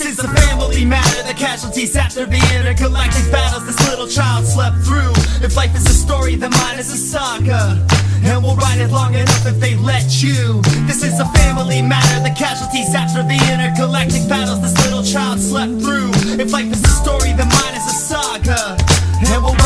This is a family matter, the casualties after the intergalactic battles this little child slept through. If life is a story, then mine is a saga. And we'll write it long enough if they let you. This is a family matter, the casualties after the intergalactic battles this little child slept through. If life is a story, then mine is a saga. And we'll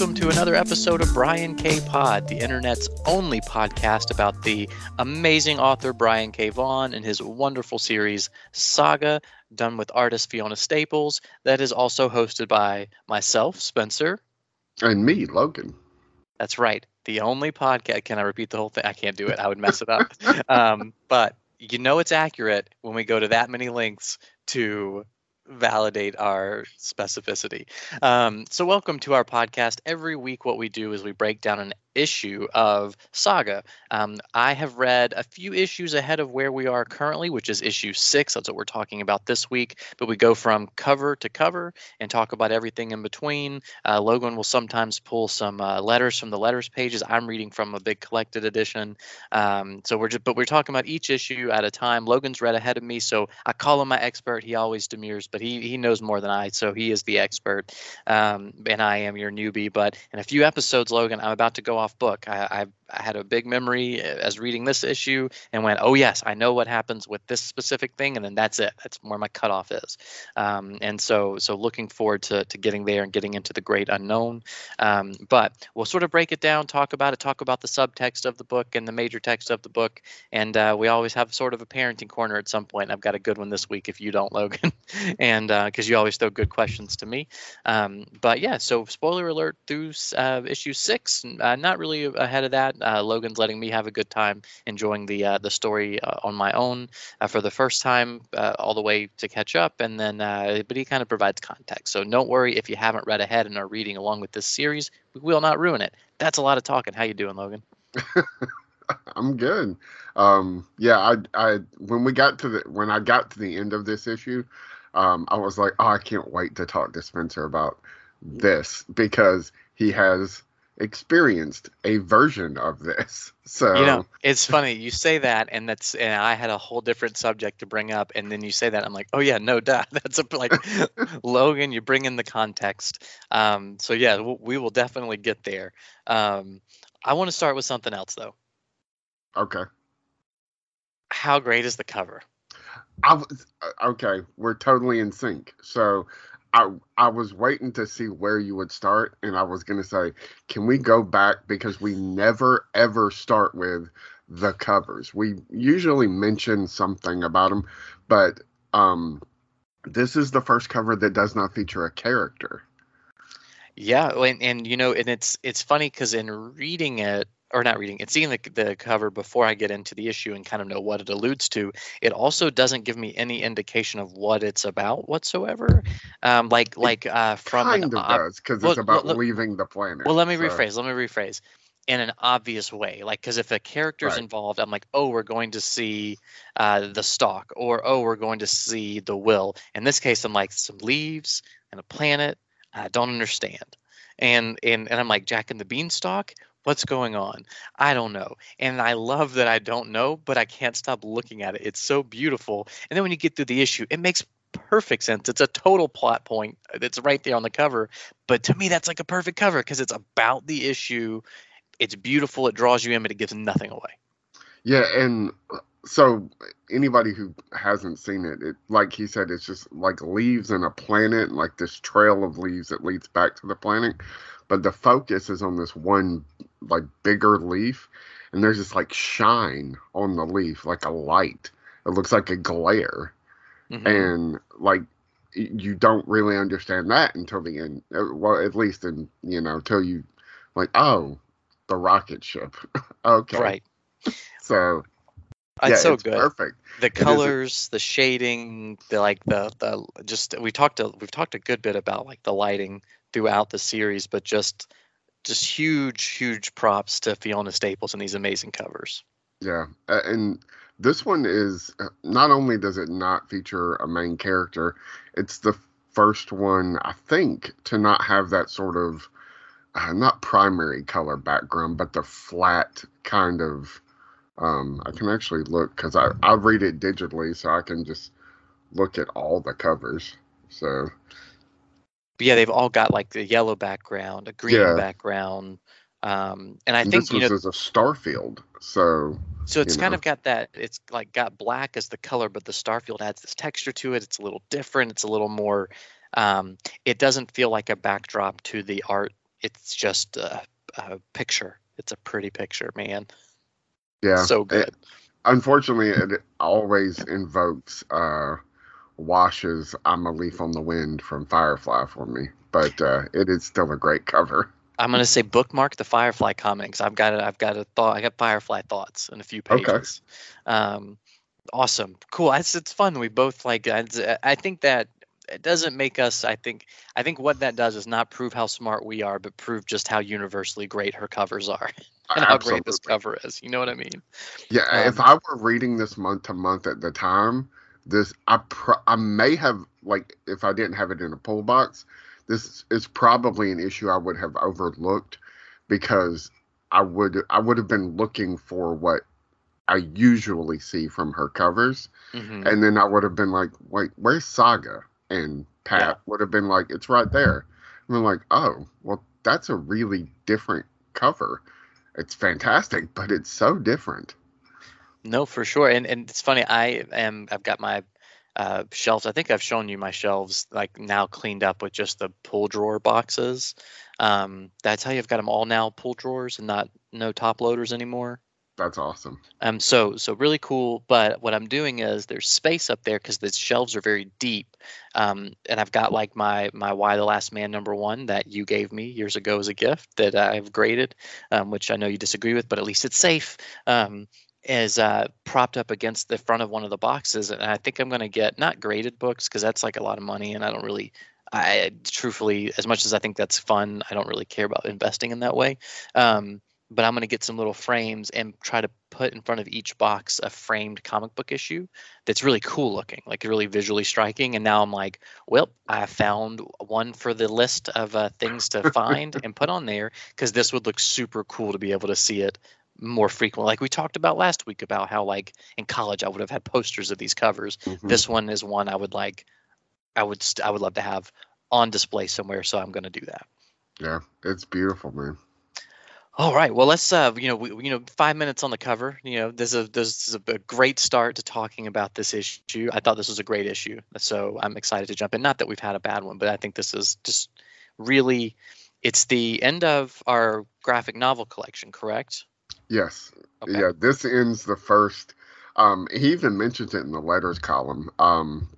Welcome to another episode of Brian K. Pod, the internet's only podcast about the amazing author Brian K. Vaughan and his wonderful series Saga, done with artist Fiona Staples, that is also hosted by myself, Spencer. And me, Logan. That's right. The only podcast. Can I repeat the whole thing? I can't do it. I would mess it up. um, but you know it's accurate when we go to that many links to validate our specificity. Um, so, welcome to our podcast. Every week, what we do is we break down an issue of Saga. Um, I have read a few issues ahead of where we are currently, which is issue six. That's what we're talking about this week. But we go from cover to cover and talk about everything in between. Uh, Logan will sometimes pull some uh, letters from the letters pages. I'm reading from a big collected edition. Um, so we're just, but we're talking about each issue at a time. Logan's read ahead of me, so I call him my expert. He always demurs, but he he knows more than I, so he is the expert, um, and I am your newbie. But in a few episodes, Logan, I'm about to go off book. I, I, had a big memory uh, as reading this issue and went, oh yes, I know what happens with this specific thing, and then that's it. That's where my cutoff is. Um, and so so looking forward to to getting there and getting into the great unknown. Um, but we'll sort of break it down, talk about it, talk about the subtext of the book and the major text of the book, and uh, we always have sort of a parenting corner at some point. I've got a good one this week if you don't, Logan, and because uh, you always throw good questions to me. Um, but yeah, so spoiler alert through uh, issue six. Uh, not really ahead of that. Uh, Logan's letting me have a good time enjoying the uh, the story uh, on my own uh, for the first time, uh, all the way to catch up, and then but he kind of provides context. So don't worry if you haven't read ahead and are reading along with this series. We will not ruin it. That's a lot of talking. How you doing, Logan? I'm good. Um, yeah, I, I when we got to the when I got to the end of this issue, um, I was like, oh, I can't wait to talk to Spencer about this because he has experienced a version of this. So you know, it's funny you say that, and that's and I had a whole different subject to bring up, and then you say that, I'm like, oh yeah, no doubt, that's a like Logan. You bring in the context. Um, so yeah, we will definitely get there. Um, I want to start with something else though. Okay. How great is the cover? I was, uh, okay, we're totally in sync. So I I was waiting to see where you would start, and I was gonna say, can we go back because we never ever start with the covers. We usually mention something about them, but um, this is the first cover that does not feature a character. Yeah, and, and you know, and it's it's funny because in reading it, or not reading it, seeing the, the cover before I get into the issue and kind of know what it alludes to, it also doesn't give me any indication of what it's about whatsoever. Um, like like uh, from kind an, of does because well, it's about well, leaving the planet. Well, let me so. rephrase. Let me rephrase. In an obvious way, like because if a character's right. involved, I'm like, oh, we're going to see uh, the stalk, or oh, we're going to see the will. In this case, I'm like some leaves and a planet. I don't understand and and and I'm like Jack and the Beanstalk. What's going on? I don't know. And I love that I don't know, but I can't stop looking at it. It's so beautiful. And then when you get through the issue, it makes perfect sense. It's a total plot point. Uh, it's right there on the cover. But to me, that's like a perfect cover because it's about the issue. It's beautiful. It draws you in, but it gives nothing away. Yeah, and uh, so anybody who hasn't seen it, it like he said, it's just like leaves and a planet, like this trail of leaves that leads back to the planet. But the focus is on this one like bigger leaf, and there's this like shine on the leaf, like a light. It looks like a glare, mm-hmm. and like you don't really understand that until the end. Uh, well, at least in you know, till you like, oh, the rocket ship. okay, right. So it's yeah, so it's good. Perfect. The colors, the shading, the like the the just we talked a we've talked a good bit about like the lighting throughout the series, but just just huge huge props to Fiona Staples and these amazing covers. Yeah, and this one is uh, not only does it not feature a main character, it's the first one, I think, to not have that sort of uh, not primary color background, but the flat kind of. Um, I can actually look because I I read it digitally, so I can just look at all the covers. So But yeah, they've all got like the yellow background, a green Yeah. background, um, and I and think this you know. as a Starfield, so So it's kind know. of got that. It's like got black as the color, but the Starfield adds this texture to it. It's a little different. It's a little more. Um, it doesn't feel like a backdrop to the art. It's just a, a picture. It's a pretty picture, man. Yeah. so it- good. unfortunately, it always invokes uh, Wash's "I'm a Leaf on the Wind" from Firefly for me, but uh, it is still a great cover. I'm gonna say bookmark the Firefly comics. I've got a, I've got a thought. I got Firefly thoughts in a few Okay. pages. Um, awesome, cool. It's it's fun. We both like. I, I think that it doesn't make us. I think I think what that does is not prove how smart we are, but prove just how universally great her covers are and how great this cover is. You know what I mean? Yeah, if Um, I were reading this month to month at the time, this I pro- I may have like if I didn't have it in a pull box, this is probably an issue I would have overlooked because I would I would have been looking for what I usually see from her covers, hmm and then I would have been like, wait, where's Saga? And Pat Yeah. would have been like, it's right there. And I'm like, oh, well, that's a really different cover. It's fantastic, but it's so different. No, for sure. And and it's funny. I am. I've got my uh, shelves. I think I've shown you my shelves like now cleaned up with just the pull drawer boxes. Um, did I tell you I've got them all now pull drawers and not no top loaders anymore? That's awesome. Um, so so really cool. But what I'm doing is there's space up there because the shelves are very deep. Um, and I've got like my my Y: The Last Man number one that you gave me years ago as a gift that I've graded, um, which I know you disagree with, but at least it's safe. Um, is uh, propped up against the front of one of the boxes, and I think I'm going to get not graded books because that's like a lot of money, and I don't really. I truthfully, as much as I think that's fun, I don't really care about investing in that way. Um, but I'm going to get some little frames and try to put in front of each box a framed comic book issue that's really cool looking, like really visually striking. And now I'm like, well, I found one for the list of uh, things to find and put on there because this would look super cool to be able to see it more frequently. Like we talked about last week about how like in college I would have had posters of these covers. Mhm. This one is one I would like, I would st- I would love to have on display somewhere. So I'm going to do that. Yeah, it's beautiful, man. All right. Well, let's uh, you know, we, you know, five minutes on the cover. You know, this is this is a, a great start to talking about this issue. I thought this was a great issue, so I'm excited to jump in. Not that we've had a bad one, but I think this is just really, it's the end of our graphic novel collection, correct? Yes. Okay. Yeah, this ends the first. Um, he even mentions it in the letters column. Um,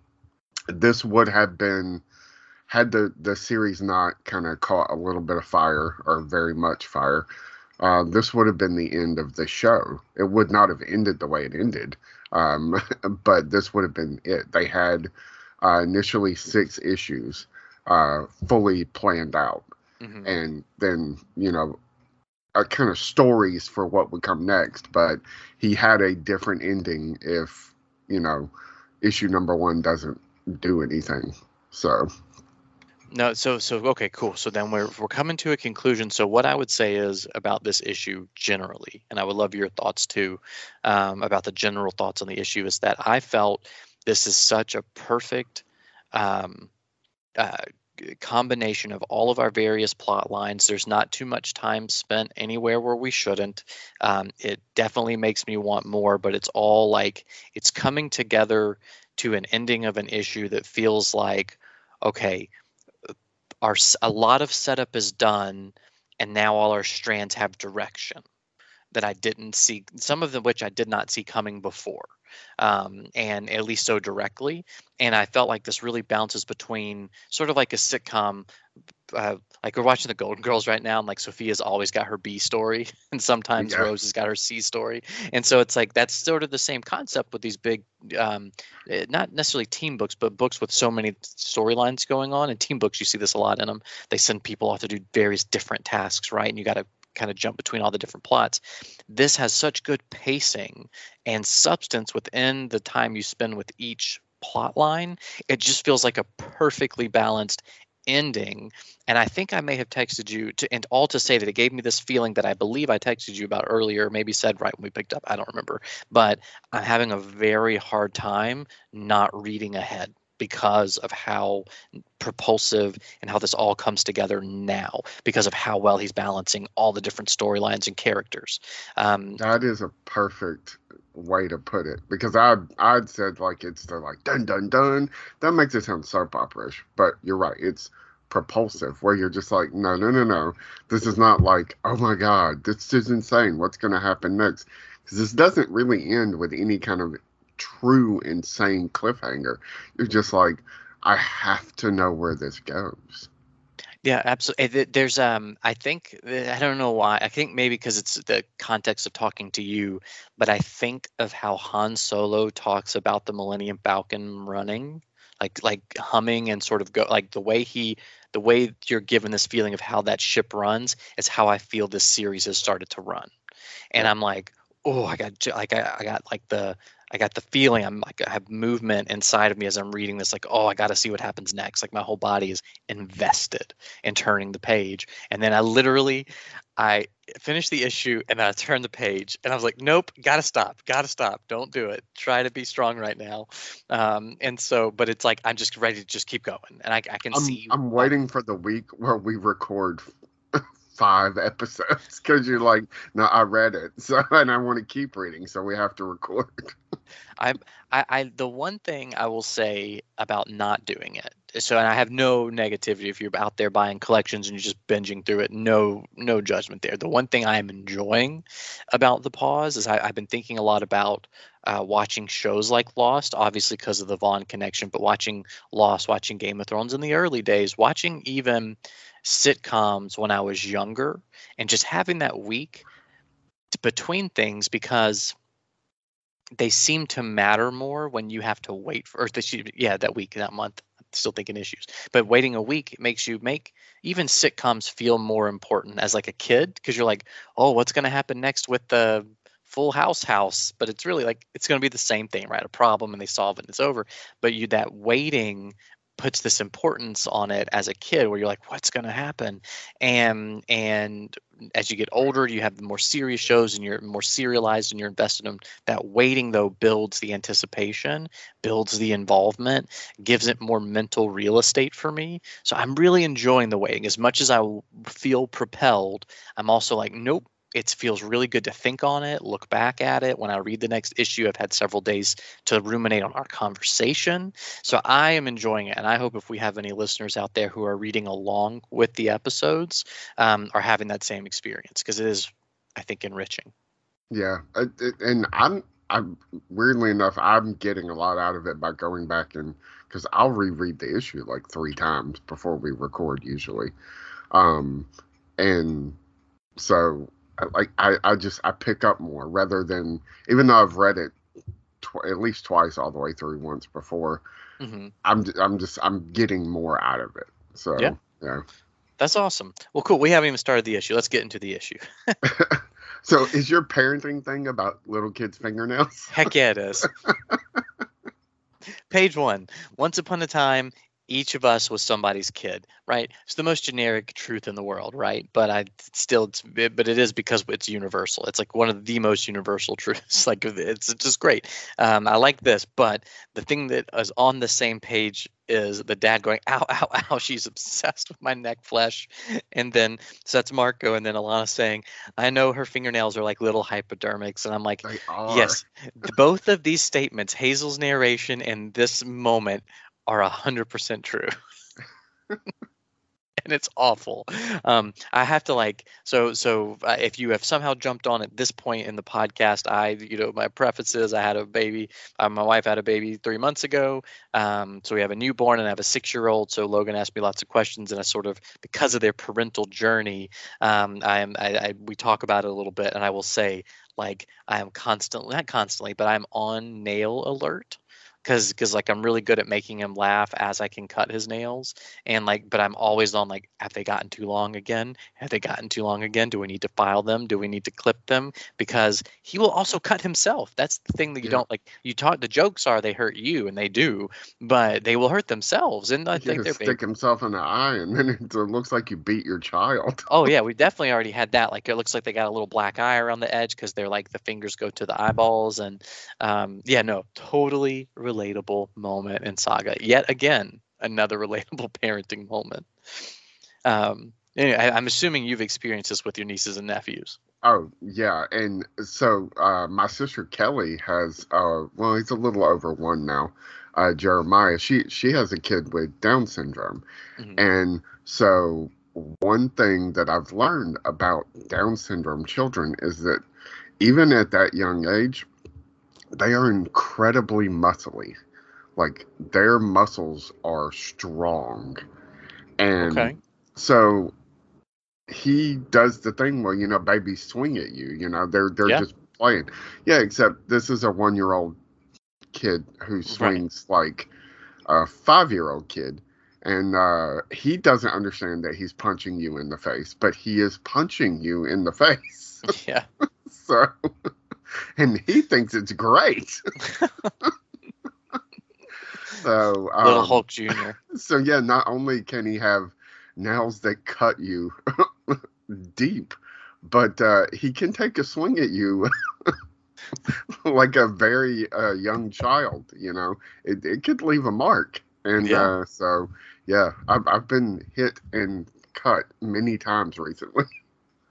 this would have been had the the series not kind of caught a little bit of fire or very much fire. Uh, this would have been the end of the show. It would not have ended the way it ended, um, but this would have been it. They had uh, initially six issues uh, fully planned out Mhm. and then you know kind of stories for what would come next but he had a different ending if you know issue number one doesn't do anything so No, so so okay, cool. So then we're we're coming to a conclusion. So what I would say is about this issue generally, and I would love your thoughts too, um, about the general thoughts on the issue. Is that I felt this is such a perfect um, uh, combination of all of our various plot lines. There's not too much time spent anywhere where we shouldn't. Um, it definitely makes me want more, but it's all like it's coming together to an ending of an issue that feels like okay our a lot of setup is done and now all our strands have direction that I didn't see some of them which I did not see coming before um, and at least so directly. And I felt like this really bounces between sort of like a sitcom uh, like we're watching the Golden Girls right now and like Sophia's always got her B story and sometimes Yeah. Rose has got her C story and so it's like that's sort of the same concept with these big um, eh, not necessarily team books, but books with so many storylines going on. And team books, you see this a lot in them. They send people off to do various different tasks, right? And you got to kind of jump between all the different plots. This has such good pacing and substance within the time you spend with each plot line. It just feels like a perfectly balanced ending. And I think I may have texted you to, and all to say that it gave me this feeling that I believe I texted you about earlier, maybe said right when we picked up. I don't remember. But I'm having a very hard time not reading ahead because of how propulsive and how this all comes together now because of how well he's balancing all the different storylines and characters. Um, that is a perfect way to put it because I I'd said like it's the like dun dun dun. That makes it sound soap opera-ish, but you're right it's propulsive where you're just like no no no no. This is not like oh my god this is insane. What's going to happen next? Because this doesn't really end with any kind of true insane cliffhanger you're just like I have to know where this goes. Yeah, absolutely. There's um I think I don't know why. I think maybe because it's the context of talking to you, but I think of how Han Solo talks about the Millennium Falcon running, like like humming and sort of go like the way he the way you're given this feeling of how that ship runs is how I feel this series has started to run. And I'm like, oh, I got like I, I got like the I got the feeling I'm like I have movement inside of me as I'm reading this, like, oh, I got to see what happens next. Like my whole body is invested in turning the page. And then I literally, I finished the issue and then I turned the page and I was like, nope, got to stop, got to stop. Don't do it. Try to be strong right now. Um, and so, but it's like, I'm just ready to just keep going. And I, I can I'm, see. I'm waiting for the week where we record five episodes because you're like, no, I read it, so and I want to keep reading, so we have to record. I, I, I, the one thing I will say about not doing it. So, and I have no negativity if you're out there buying collections and you're just binging through it. No, no judgment there. The one thing I am enjoying about the pause is I, have been thinking a lot about uh, watching shows like Lost, obviously because of the Vaughan connection, but watching Lost, watching Game of Thrones in the early days, watching even sitcoms when I was younger, and just having that week between things because they seem to matter more when you have to wait for, or yeah, that week, that month. Still thinking issues, but waiting a week makes you make even sitcoms feel more important as like a kid because you're like, oh, what's going to happen next with the Full House house? But it's really like it's going to be the same thing, right? A problem and they solve it and it's over. But you that waiting puts this importance on it as a kid where you're like what's going to happen and and as you get older you have the more serious shows and you're more serialized and you're invested in them that waiting though builds the anticipation builds the involvement gives it more mental real estate for me. So i'm really enjoying the waiting. As much as i feel propelled i'm also like nope it feels really good to think on it, look back at it. When I read the next issue, I've had several days to ruminate on our conversation. So I am enjoying it. And I hope if we have any listeners out there who are reading along with the episodes um, are having that same experience because it is, I think, enriching. Yeah. And I'm, I'm weirdly enough, I'm getting a lot out of it by going back and because I'll reread the issue like three times before we record usually. Um, and so like I, I just I pick up more rather than even though I've read it tw- at least twice all the way through once before. Mm-hmm. I'm I'm just I'm getting more out of it. So yeah. yeah. That's awesome. Well, cool. We haven't even started the issue. Let's get into the issue. so, is your parenting thing about little kids' fingernails? Heck yeah, it is. Page one. Once upon a time, each of us was somebody's kid, right? It's the most generic truth in the world, right? But I still, it's, but it is because it's universal. It's like one of the most universal truths. like it's just great. Um, I like this, but the thing that is on the same page is the dad going, "Ow, ow, ow!" She's obsessed with my neck flesh, and then so that's Marco, and then Alana saying, "I know her fingernails are like little hypodermics," and I'm like, "Yes." both of these statements, Hazel's narration and this moment, are 100% true. and it's awful. Um, I have to like so so uh, if you have somehow jumped on at this point in the podcast, I you know my preface is I had a baby. Uh, my wife had a baby three months ago. Um, so we have a newborn and I have a six year old. So Logan asked me lots of questions, and I sort of because of their parental journey, um, I am I, I we talk about it a little bit, and I will say like I am constantly not constantly, but I'm on nail alert because because like I'm really good at making him laugh as I can cut his nails, and like but I'm always on like have they gotten too long again? Have they gotten too long again? Do we need to file them? Do we need to clip them? Because he will also cut himself. That's the thing that you Yeah. don't like. You talk the jokes are they hurt you and they do, but they will hurt themselves, and I He think they're stick himself in the eye, and then it looks like you beat your child. Oh yeah, we definitely already had that. Like it looks like they got a little black eye around the edge because they're like the fingers go to the eyeballs, and um, yeah, no, totally relatable moment in Saga. Yet again, another relatable parenting moment. Um, anyway, I, I'm assuming you've experienced this with your nieces and nephews. Oh yeah, and so uh, my sister Kelly has uh, well, he's a little over one now. Uh, Jeremiah, she she has a kid with Down syndrome, Mhm. and so one thing that I've learned about Down syndrome children is that even at that young age, they are incredibly muscly. Like their muscles are strong, and Okay. so he does the thing where you know babies swing at you you know they're they're Yeah. just playing yeah except this is a one year old kid who swings like a five year old kid and uh he doesn't understand that he's punching you in the face but he is punching you in the face Yeah. so and he thinks it's great so um, Little Hulk Jr. so yeah, not only can he have nails that cut you deep, but uh, he can take a swing at you like a very uh, young child. You know, it it could leave a mark, and Yeah. uh, so yeah, I've I've been hit and cut many times recently.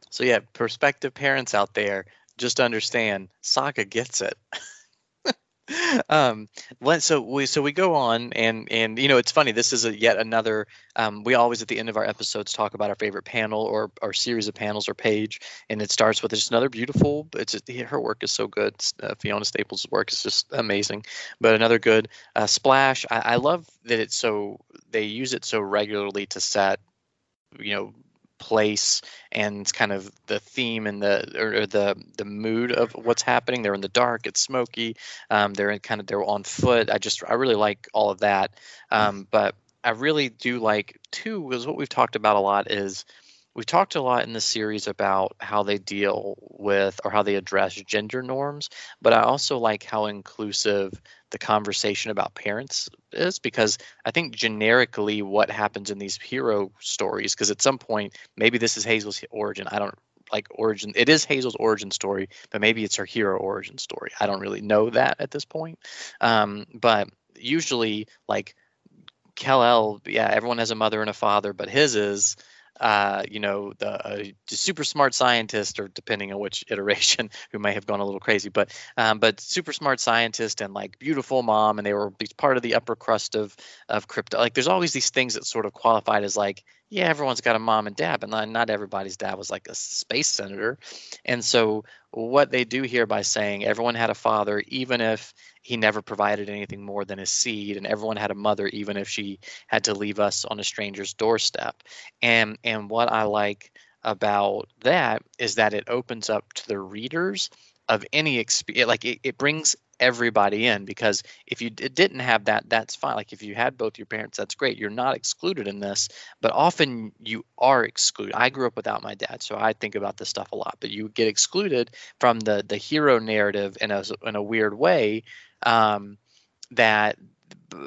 So yeah, prospective parents out there, just understand Saga gets it. um let so we so we go on and and you know it's funny this is a yet another um we always at the end of our episodes talk about our favorite panel or or series of panels or page and it starts with just another beautiful it's just, her work is so good uh, fiona staples' work is just amazing but another good uh, splash I, I love that it's so they use it so regularly to set you know place and kind of the theme and the or, the the mood of what's happening. They're in the dark it's smoky um, they're in kind of they're on foot. I just i really like all of that. Um, but i really do like too is what we've talked about a lot is we've talked a lot in this series about how they deal with or how they address gender norms but i also like how inclusive the conversation about parents is because I think generically what happens in these hero stories, because at some point maybe this is Hazel's origin. I don't like origin. It is Hazel's origin story, but maybe it's her hero origin story. I don't really know that at this point. Um, but usually, like Kal-El, yeah, everyone has a mother and a father, but his is uh, you know, the, uh, super smart scientist, or depending on which iteration, who may have gone a little crazy, but um, but super smart scientist and like beautiful mom, and they were part of the upper crust of of Krypton. Like, there's always these things that sort of qualified as like, yeah, everyone's got a mom and dad, but not, not everybody's dad was like a space senator. And so, what they do here by saying everyone had a father, even if he never provided anything more than his seed, and everyone had a mother, even if she had to leave us on a stranger's doorstep. And and what I like about that is that it opens up to the readers of any experience. Like it, it brings everybody in because if you d- didn't have that, that's fine. Like if you had both your parents, that's great. You're not excluded in this, but often you are excluded. I grew up without my dad, so I think about this stuff a lot. But you get excluded from the the hero narrative in a in a weird way. Um, that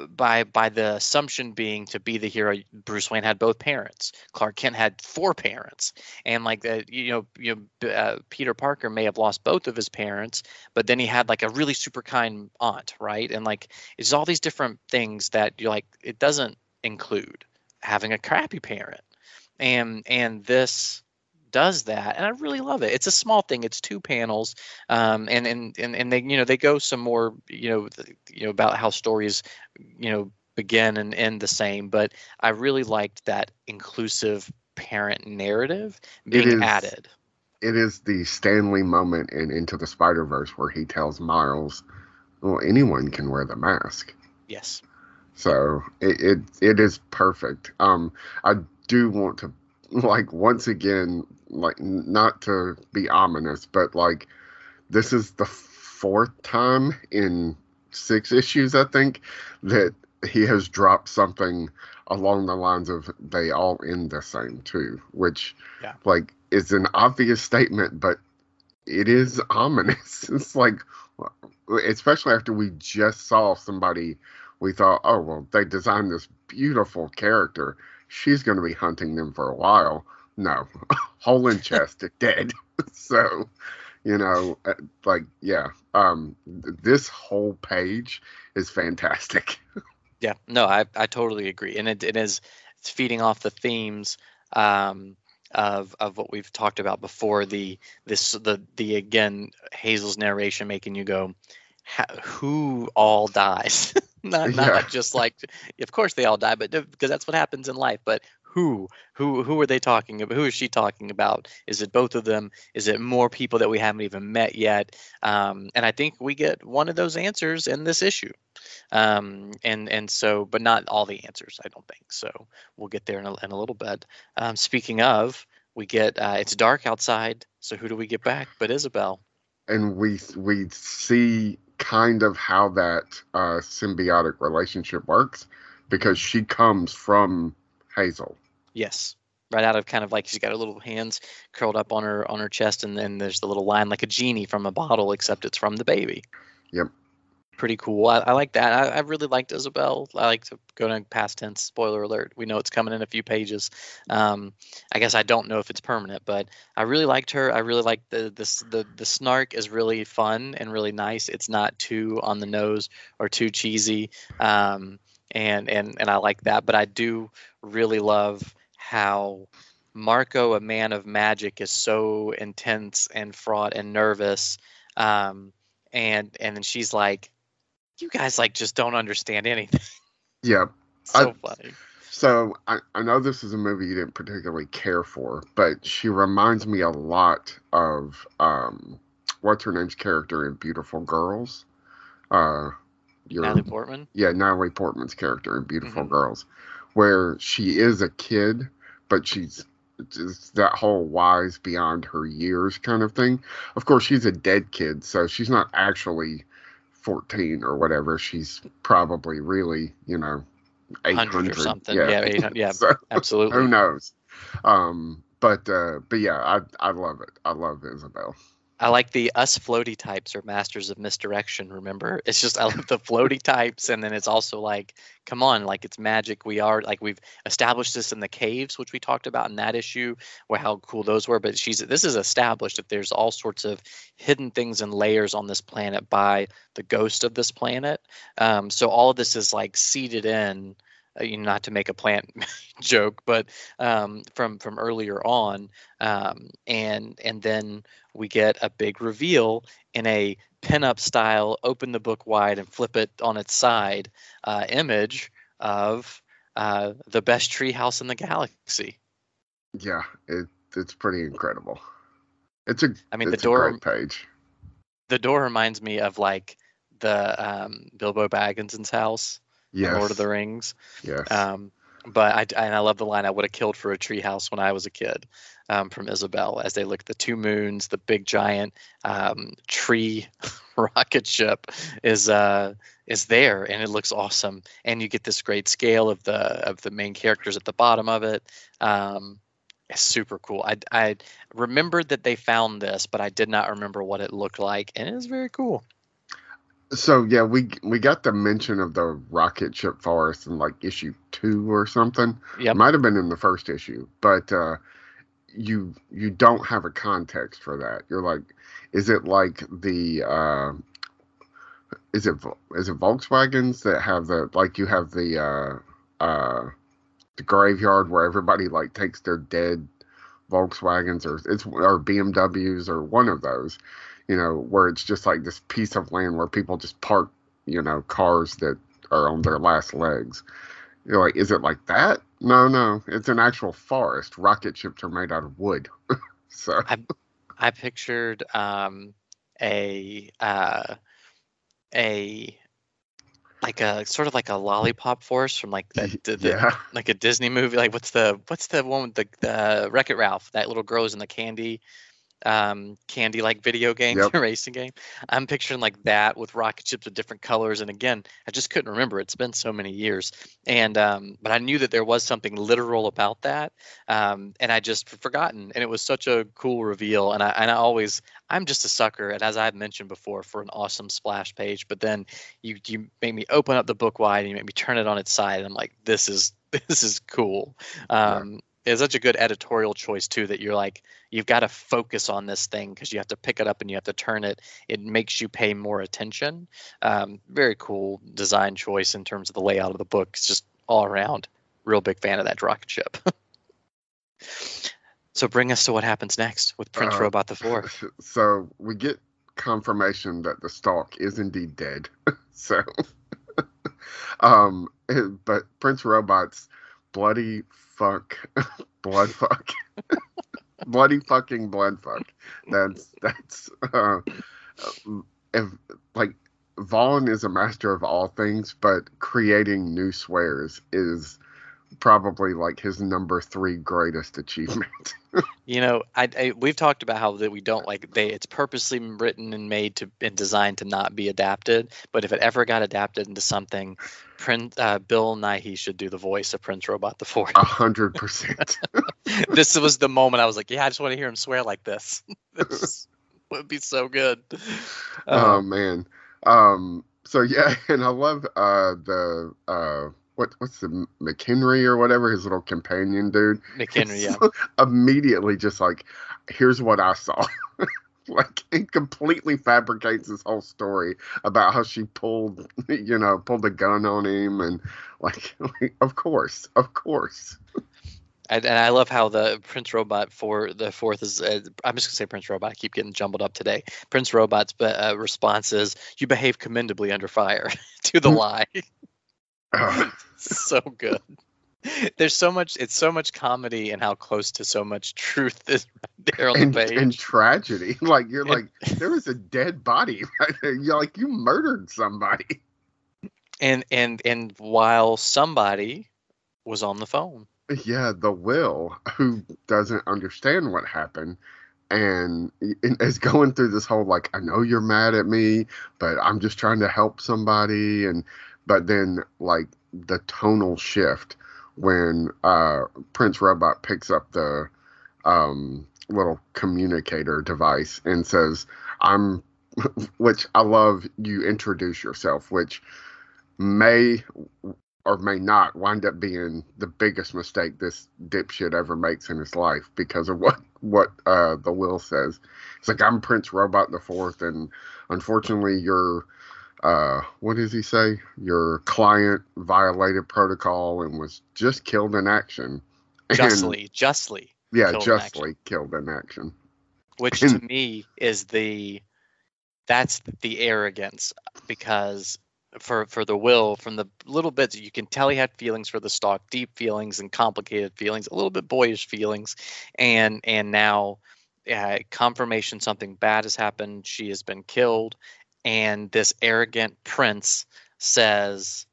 by by the assumption being to be the hero bruce wayne had both parents. Clark kent had four parents. And like that you know you know uh, peter parker may have lost both of his parents but then he had like a really super kind aunt right? And like it's all these different things that you're like it doesn't include having a crappy parent. And and this does that and i really love it it's a small thing it's two panels um, and, and and and they you know they go some more you know you know about how stories you know begin and end the same but i really liked that inclusive parent narrative being is- added It is the Stan Lee moment in Into the Spider Verse where he tells Miles, "Well, anyone can wear the mask." yes So it, it it is perfect. Um, I do want to like once again like not to be ominous, but like this is the fourth time in six issues, I think, that he has dropped something along the lines of they all end the same too, which Yeah. like is an obvious statement, but it is ominous. It's like, especially after we just saw somebody, we thought, oh well, they designed this beautiful character. She's going to be hunting them for a while. No, hole in chest, dead. so, you know, uh, like yeah, um, this whole page is fantastic. Yeah, no, I, I totally agree, and it, it is it's feeding off the themes um, of of what we've talked about before. The this the the again Hazel's narration making you go, who all dies? not not Yeah. just like, of course they all die, but because that's what happens in life. But who who who are they talking about? Who is she talking about? Is it both of them? Is it more people that we haven't even met yet? Um, and I think we get one of those answers in this issue um, and and so but not all the answers i don't think so we'll get there in a, in a little bit um, speaking of we get uh, it's dark outside so who do we get back but Izabel and we we see kind of how that uh, symbiotic relationship works because she comes from Hazel. Yes. Right out of kind of like she's got her little hands curled up on her on her chest and then there's the little line like a genie from a bottle except it's from the baby. Yep. pretty cool. I, I like that. I, I really liked Izabel. I like to go to past tense. Spoiler alert we know it's coming in a few pages. Um, i guess i don't know if it's permanent but i really liked her. I really like the this the the snark is really fun and really nice. It's not too on the nose or too cheesy. Um, and and and i like that but i do really love how Marco, a man of magic, is so intense and fraught and nervous. Um, and and then she's like, "You guys like just don't understand anything." Yeah. so I- funny. So I, I know this is a movie you didn't particularly care for, but she reminds me a lot of um, what's her name's character in Beautiful Girls. Uh, your Natalie Portman. yeah, Natalie Portman's character in Beautiful Mhm. Girls, where she is a kid, but she's just that whole wise beyond her years kind of thing. Of course, she's a dead kid, so she's not actually 14 or whatever. She's probably really, you know, 800 100 or something. Yeah, 800, yeah, So, absolutely. who knows? Um, but uh, but yeah, I I love it. I love Izabel. I like the us floaty types or masters of misdirection. Remember, it's just I love the floaty types, and then it's also like, come on, like it's magic. We are like we've established this in the caves, which we talked about in that issue, where how cool those were. But she's this is established that there's all sorts of hidden things and layers on this planet by the ghost of this planet. Um, so all of this is like seeded in. Uh, you know, not to make a plant joke, but um, from from earlier on, um, and and then we get a big reveal in a pinup style, open the book wide and flip it on its side uh, image of uh, the best treehouse in the galaxy. Yeah, it it's pretty incredible. It's a I mean, the door- page. The door reminds me of like the um, Bilbo Baggins's house Yes, Lord of the Rings. yes. Um, but I and I love the line I would have killed for a treehouse when I was a kid um, from Izabel as they look at the two moons, the big giant um, tree rocket ship is uh, is there and it looks awesome and you get this great scale of the of the main characters at the bottom of it. Um, it's super cool. I I remembered that they found this, but I did not remember what it looked like, and it is very cool. So yeah, we we got the mention of the rocket ship forest in like issue two or something. Yep. Might have been in the first issue, but uh, you you don't have a context for that. You're like, is it like the uh, is it is it Volkswagens that have the like you have the uh, uh, the graveyard where everybody like takes their dead Volkswagens or it's or BMWs or one of those, you know, where it's just like this piece of land where people just park, you know, cars that are on their last legs. You're like, is it like that? No, no, it's an actual forest. Rocket ships are made out of wood. so I I pictured um, a uh, a like a sort of like a lollipop forest from like the, the, the yeah, like a Disney movie. Like what's the what's the one with the the Wreck It Ralph? That little girl who's in the candy um, candy like video game, Yep. racing game. I'm picturing like that with rocket ships with different colors. And again, I just couldn't remember. It's been so many years. And um, but I knew that there was something literal about that. Um, and I just forgotten. And it was such a cool reveal. And I and I always I'm just a sucker. And as I've mentioned before, for an awesome splash page. But then you you make me open up the book wide and you make me turn it on its side. And I'm like, this is this is cool. Um, It's such a good editorial choice too that you're like you've got to focus on this thing because you have to pick it up and you have to turn it. It makes you pay more attention. Um, very cool design choice in terms of the layout of the book. It's just all around. Real big fan of that rocket ship. so bring us to what happens next with Prince Uh, Robot the Fourth. So we get confirmation that the stalk is indeed dead. so, um, but Prince Robot's bloody fuck, blood fuck, bloody fucking blood fuck. That's that's uh, if like Vaughan is a master of all things, but creating new swears is probably like his number three greatest achievement. You know, I, I we've talked about how that we don't like they. It's purposely written and made to and designed to not be adapted. But if it ever got adapted into something, Prince uh, Bill Nighy should do the voice of Prince Robot the Fourth. A hundred percent. this was the moment I was like, yeah, I just want to hear him swear like this. this would be so good. Oh Um, man. Um. So yeah, and I love uh the uh what what's the McHenry or whatever his little companion dude. McHenry, yeah. So immediately just like, here's what I saw. like it completely fabricates this whole story about how she pulled you know pulled a gun on him and like, like of course of course And, and I love how the Prince Robot for the fourth is. Uh, I'm just gonna say Prince Robot. I keep getting jumbled up today. Prince Robot's uh, response is, "You behave commendably under fire." to the Hmm. lie. Oh. Ugh. so good. There's so much. It's so much comedy and how close to so much truth is right there on and, the page. and tragedy like you're like there was a dead body right there you're like you murdered somebody and and and while somebody was on the phone Yeah, the will who doesn't understand what happened and is going through this whole like I know you're mad at me, but I'm just trying to help somebody and but then like the tonal shift when uh Prince Robot picks up the um little communicator device and says I'm which I love you introduce yourself which may or may not wind up being the biggest mistake this dipshit ever makes in his life because of what what uh, the will says. It's like I'm Prince Robot the Fourth, and unfortunately, your uh, what does he say? Your client violated protocol and was just killed in action. And- justly justly yeah, killed in justly killed in action. which to me is the that's the arrogance because for for the will from the little bits you can tell he had feelings for the stalk deep feelings and complicated feelings a little bit boyish feelings and and now uh, confirmation something bad has happened she has been killed and this arrogant prince says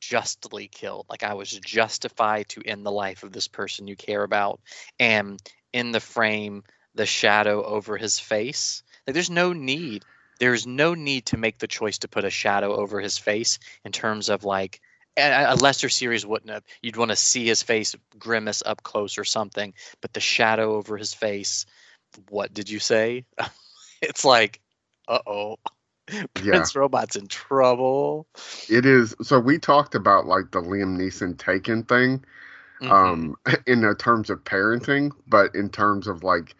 justly killed like i was justified to end the life of this person you care about and in the frame the shadow over his face. Like there's no need. There's no need to make the choice to put a shadow over his face in terms of like a, lesser series wouldn't have. You'd want to see his face grimace up close or something, but the shadow over his face. What did you say? it's like, uh oh, Yeah. Prince Robot's in trouble. It is. So we talked about like the Liam Neeson Taken thing. Mhm. um in the terms of parenting but in terms of like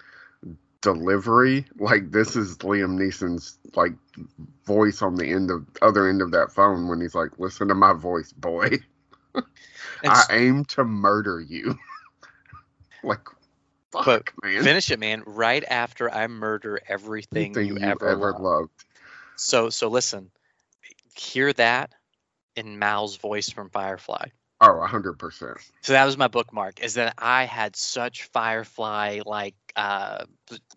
delivery like this is liam neeson's like voice on the end of other end of that phone when he's like listen to my voice boy I aim to murder you like fuck But man finish it, man. Right after I murder everything Anything you, ever, loved. loved So so listen, hear that in Mal's voice from Firefly. oh 100% So that was my bookmark. Is that I had such Firefly like uh,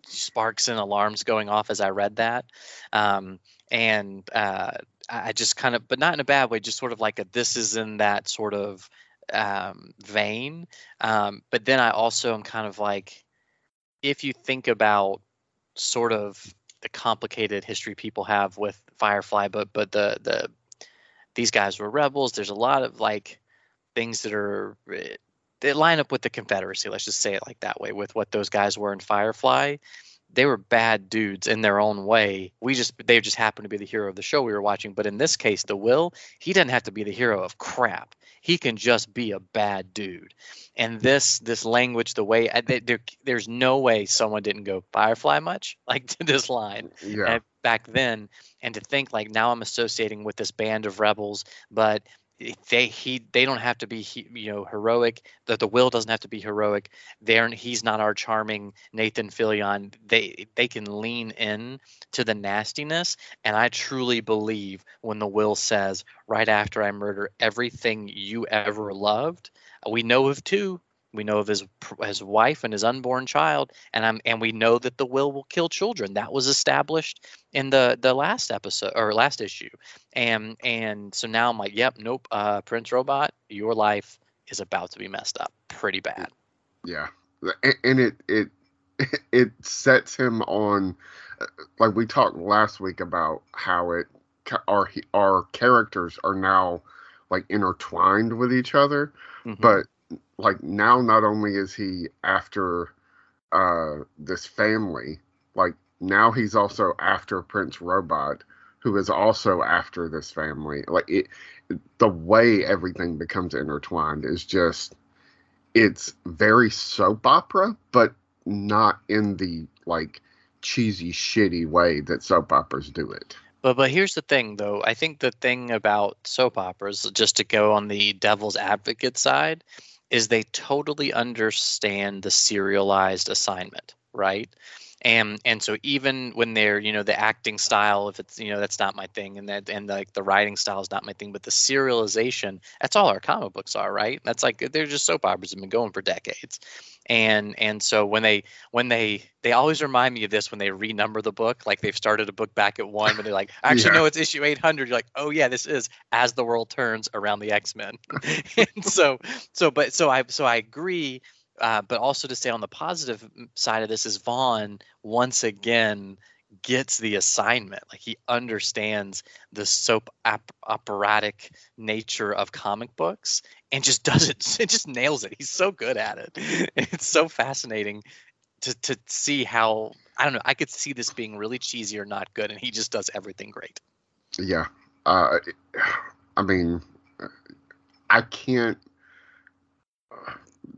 sparks and alarms going off as I read that, um, and uh, I just kind of, but not in a bad way, just sort of like a this is in that sort of um, vein. Um, but then I also am kind of like, if you think about sort of the complicated history people have with Firefly, but but the the these guys were rebels. There's a lot of like things that are eh, they line up with the Confederacy. Let's just say it like that way with what those guys were in Firefly. They were bad dudes in their own way. We just they just happened to be the hero of the show we were watching. But in this case, the Will, he doesn't have to be the hero of crap. He can just be a bad dude. And this this language, the way uh, there, there's no way someone didn't go Firefly much like to this line Yeah. Uh, back then, and to think like now I'm associating with this band of rebels, but they he they don't have to be you know heroic. That the will doesn't have to be heroic. There he's not our charming nathan fillion. They they can lean in to the nastiness. And i truly believe when the will says right after i murder everything you ever loved we know of two we know of his his wife and his unborn child, and I'm and we know that the will will kill children. That was established in the the last episode or last issue, and and so now I'm like, yep, nope, uh, Prince Robot, your life is about to be messed up pretty bad. Yeah, and it it it sets him on, uh, like we talked last week about how it our our characters are now like intertwined with each other, mm-hmm. but like now not only is he after uh this family like now he's also after prince robot who is also after this family. Like it the way everything becomes intertwined is just it's very soap opera but not in the like cheesy shitty way that soap operas do it. But but here's the thing though. I think the thing about soap operas just to go on the devil's advocate side is they totally understand the serialized assignment, right? And and so even when they're you know the acting style, if it's you know that's not my thing, and that and like the writing style is not my thing, but the serialization, that's all our comic books are, right? That's like they're just soap operas have been going for decades and and so when they when they they always remind me of this when they renumber the book like they've started a book back at one but they're like actually yeah. no it's issue 800 you're like oh yeah this is as the world turns around the x-men and so so but so i so i agree uh, but also to say on the positive side of this is vaughan once again gets the assignment. Like he understands the soap op- operatic nature of comic books and just does it. It just nails it. He's so good at it. It's so fascinating to to see how I don't know. I could see this being really cheesy or not good, and he just does everything great. Yeah, uh, I mean, I can't.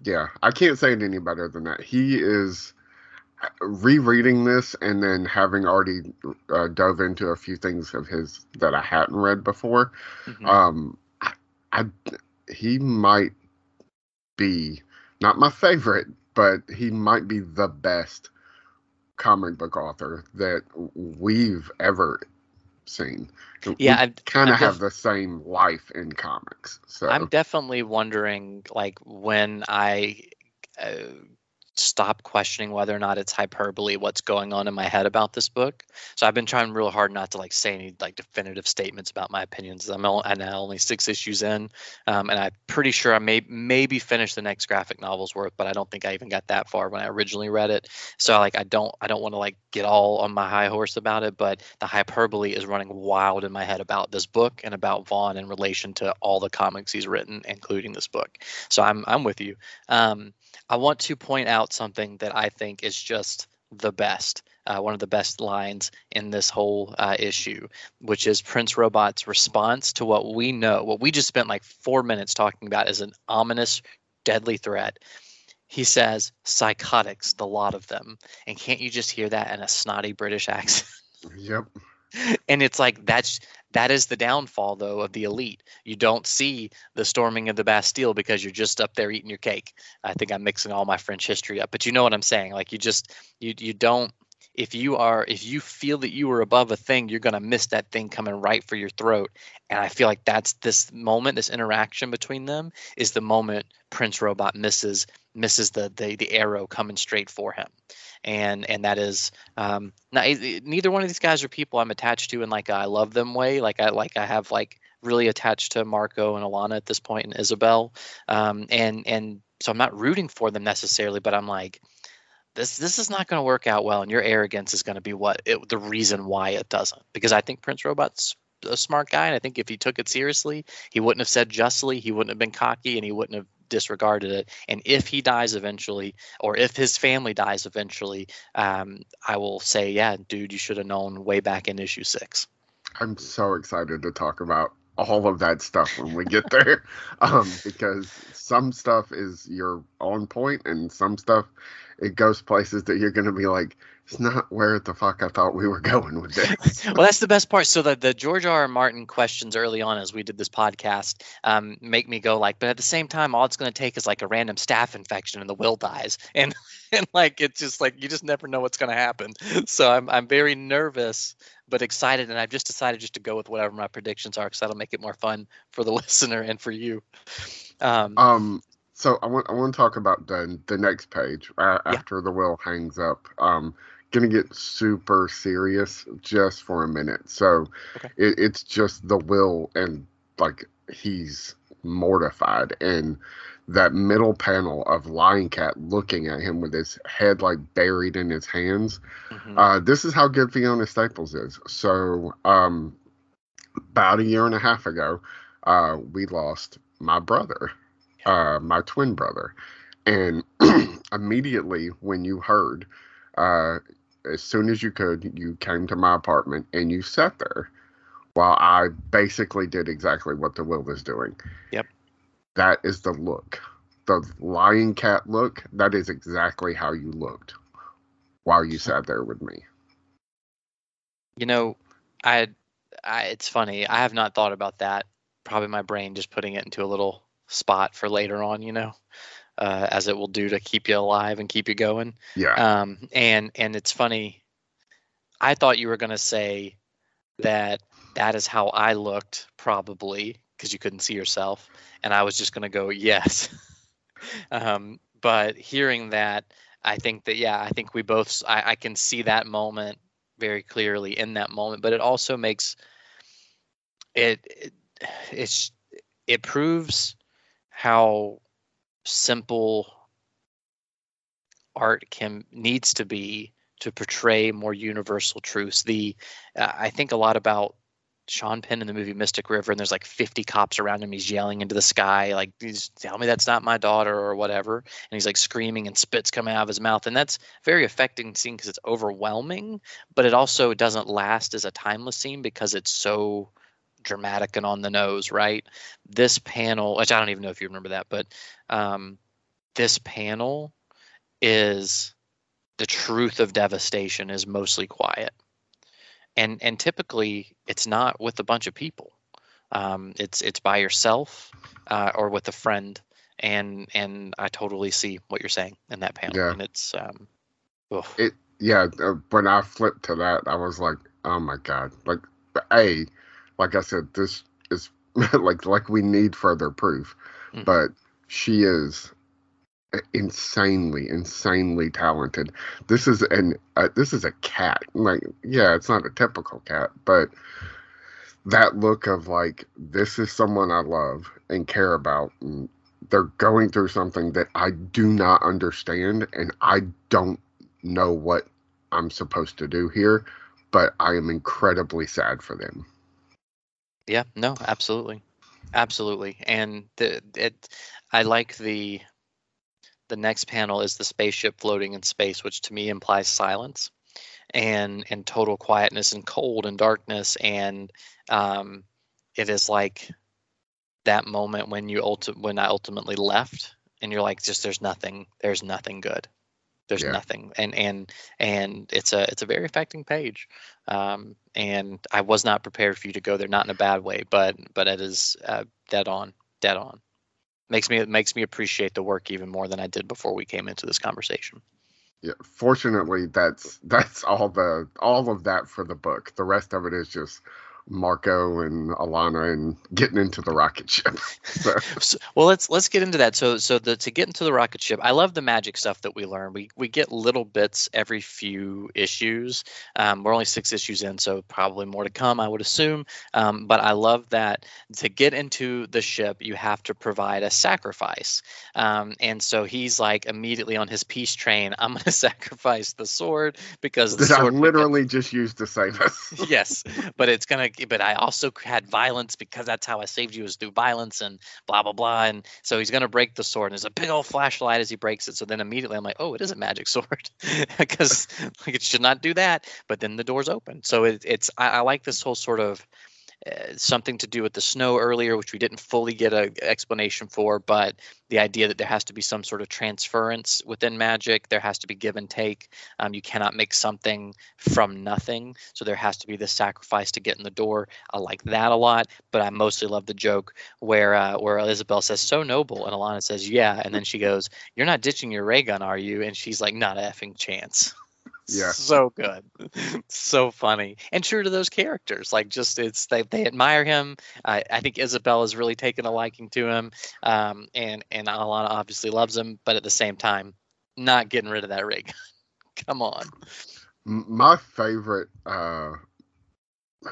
Yeah, I can't say it any better than that. He is rereading this and then having already uh, dove into a few things of his that I hadn't read before, mm-hmm. um, I, I, he might be not my favorite, but he might be the best comic book author that we've ever seen. Yeah, I kind of have def- the same life in comics. So I'm definitely wondering, like, when I uh, stop questioning whether or not it's hyperbole what's going on in my head about this book. So i've been trying real hard not to like say any like definitive statements about my opinions i'm now only six issues in um, and i'm pretty sure i may maybe finish the next graphic novel's worth but i don't think i even got that far when i originally read it. So like i don't i don't want to like get all on my high horse about it but the hyperbole is running wild in my head about this book and about vaughan in relation to all the comics he's written including this book. So i'm i'm with you. Um, I want to point out something that I think is just the best. Uh, one of the best lines in this whole uh, issue, which is Prince Robot's response to what we know, what we just spent like four minutes talking about as an ominous, deadly threat. He says, psychotics, the lot of them. And can't you just hear that in a snotty British accent? Yep. and it's like that's that is the downfall though of the elite. You don't see the storming of the bastille because you're just up there eating your cake. I think i'm mixing all my french history up but you know what i'm saying. Like you just you you don't if you are if you feel that you are above a thing you're going to miss that thing coming right for your throat. And i feel like that's this moment this interaction between them is the moment prince robot misses misses the the, the arrow coming straight for him. And and that is um, not, neither one of these guys are people I'm attached to in like a I love them way. Like I like I have like really attached to Marco and Alana at this point and Izabel, um, and and so I'm not rooting for them necessarily, but I'm like this this is not going to work out well, and your arrogance is going to be what it, the reason why it doesn't. Because I think Prince Robot's a smart guy, and I think if he took it seriously, he wouldn't have said justly, he wouldn't have been cocky, and he wouldn't have disregarded it. And if he dies eventually, or if his family dies eventually, um, I will say, yeah, dude, you should have known way back in issue six. I'm so excited to talk about all of that stuff when we get there um, because some stuff is you're on point and some stuff it goes places that you're going to be like it's not where the fuck I thought we were going with this. well, that's the best part. So the the George R. R. Martin questions early on as we did this podcast um, make me go like, but at the same time, all it's going to take is like a random staph infection and the will dies, and and like it's just like you just never know what's going to happen. So I'm I'm very nervous but excited, and I've just decided just to go with whatever my predictions are because that'll make it more fun for the listener and for you. Um, um so I want I want to talk about the the next page uh, yeah. after the will hangs up. Um, gonna get super serious just for a minute. So okay. it, it's just the will and like he's mortified and that middle panel of Lying Cat looking at him with his head like buried in his hands. Mm-hmm. Uh, this is how good Fiona Staples is. So um, about a year and a half ago, uh, we lost my brother, uh, my twin brother, and immediately when you heard uh, as soon as you could, you came to my apartment and you sat there while I basically did exactly what the will is doing. Yep. That is the look. The lying cat look, that is exactly how you looked while you sat there with me. You know, I, I it's funny. I have not thought about that. Probably my brain just putting it into a little spot for later on, you know uh, as it will do to keep you alive and keep you going. Yeah. Um, and and it's funny. I thought you were going to say that that is how I looked, probably because you couldn't see yourself, and I was just going to go yes. um, but hearing that, I think that yeah, I think we both I, I can see that moment very clearly in that moment, but it also makes it, it it's it proves how simple art can needs to be to portray more universal truths. The uh, I think a lot about Sean Penn in the movie Mystic River, and there's like 50 cops around him. He's yelling into the sky, like, "Tell me that's not my daughter" or whatever. And he's like screaming, and spits coming out of his mouth, and that's very affecting scene because it's overwhelming, but it also doesn't last as a timeless scene because it's so dramatic and on the nose, right? This panel, which I don't even know if you remember that, but um, this panel is the truth of devastation is mostly quiet, and and typically it's not with a bunch of people. Um, it's it's by yourself uh, or with a friend, and and I totally see what you're saying in that panel, yeah. and it's um, it yeah. Uh, when I flipped to that, I was like, oh my god, like a like I said, this is like like we need further proof, mm-hmm. but she is insanely insanely talented this is an uh, this is a cat like yeah it's not a typical cat but that look of like this is someone i love and care about and they're going through something that i do not understand and i don't know what i'm supposed to do here but i am incredibly sad for them yeah, no, absolutely. Absolutely. And the it I like the the next panel is the spaceship floating in space, which to me implies silence and and total quietness and cold and darkness and um it is like that moment when you ulti- when I ultimately left and you're like just there's nothing there's nothing good there's yeah. nothing and and and it's a it's a very affecting page um, and i was not prepared for you to go there not in a bad way but but it is uh, dead on dead on. Makes me it makes me appreciate the work even more than i did before we came into this conversation. Yeah fortunately that's that's all the all of that for the book. The rest of it is just Marco and Alana and getting into the rocket ship. So, So- well, let's let's get into that. So so the to get into the rocket ship, I love the magic stuff that we learn. We we get little bits every few issues. Um, we're only six issues in, so probably more to come, I would assume. Um, but I love that to get into the ship, you have to provide a sacrifice. Um, and so he's like immediately on his peace train. I'm going to sacrifice the sword because the that I sword literally just used to save us. yes but it's gonna but i also had violence because that's how i saved you is through violence and blah blah blah and so he's gonna break the sword and there's a big old flashlight as he breaks it so then immediately i'm like oh it is a magic sword because like it should not do that but then the door's open. So it, it's I, I like this whole sort of uh, something to do with the snow earlier, which we didn't fully get an explanation for, but the idea that there has to be some sort of transference within magic, there has to be give and take. Um, you cannot make something from nothing, so there has to be this sacrifice to get in the door. I like that a lot, but I mostly love the joke where uh, where Izabel says "so noble" and Alana says "yeah," and then she goes, "You're not ditching your ray gun, are you?" And she's like, "Not a effing chance." Yeah. so good. So funny. And true to those characters like just it's they, they admire him. I i think izabel has really taken a liking to him um and and alana obviously loves him but at the same time not getting rid of that rig come on. My favorite uh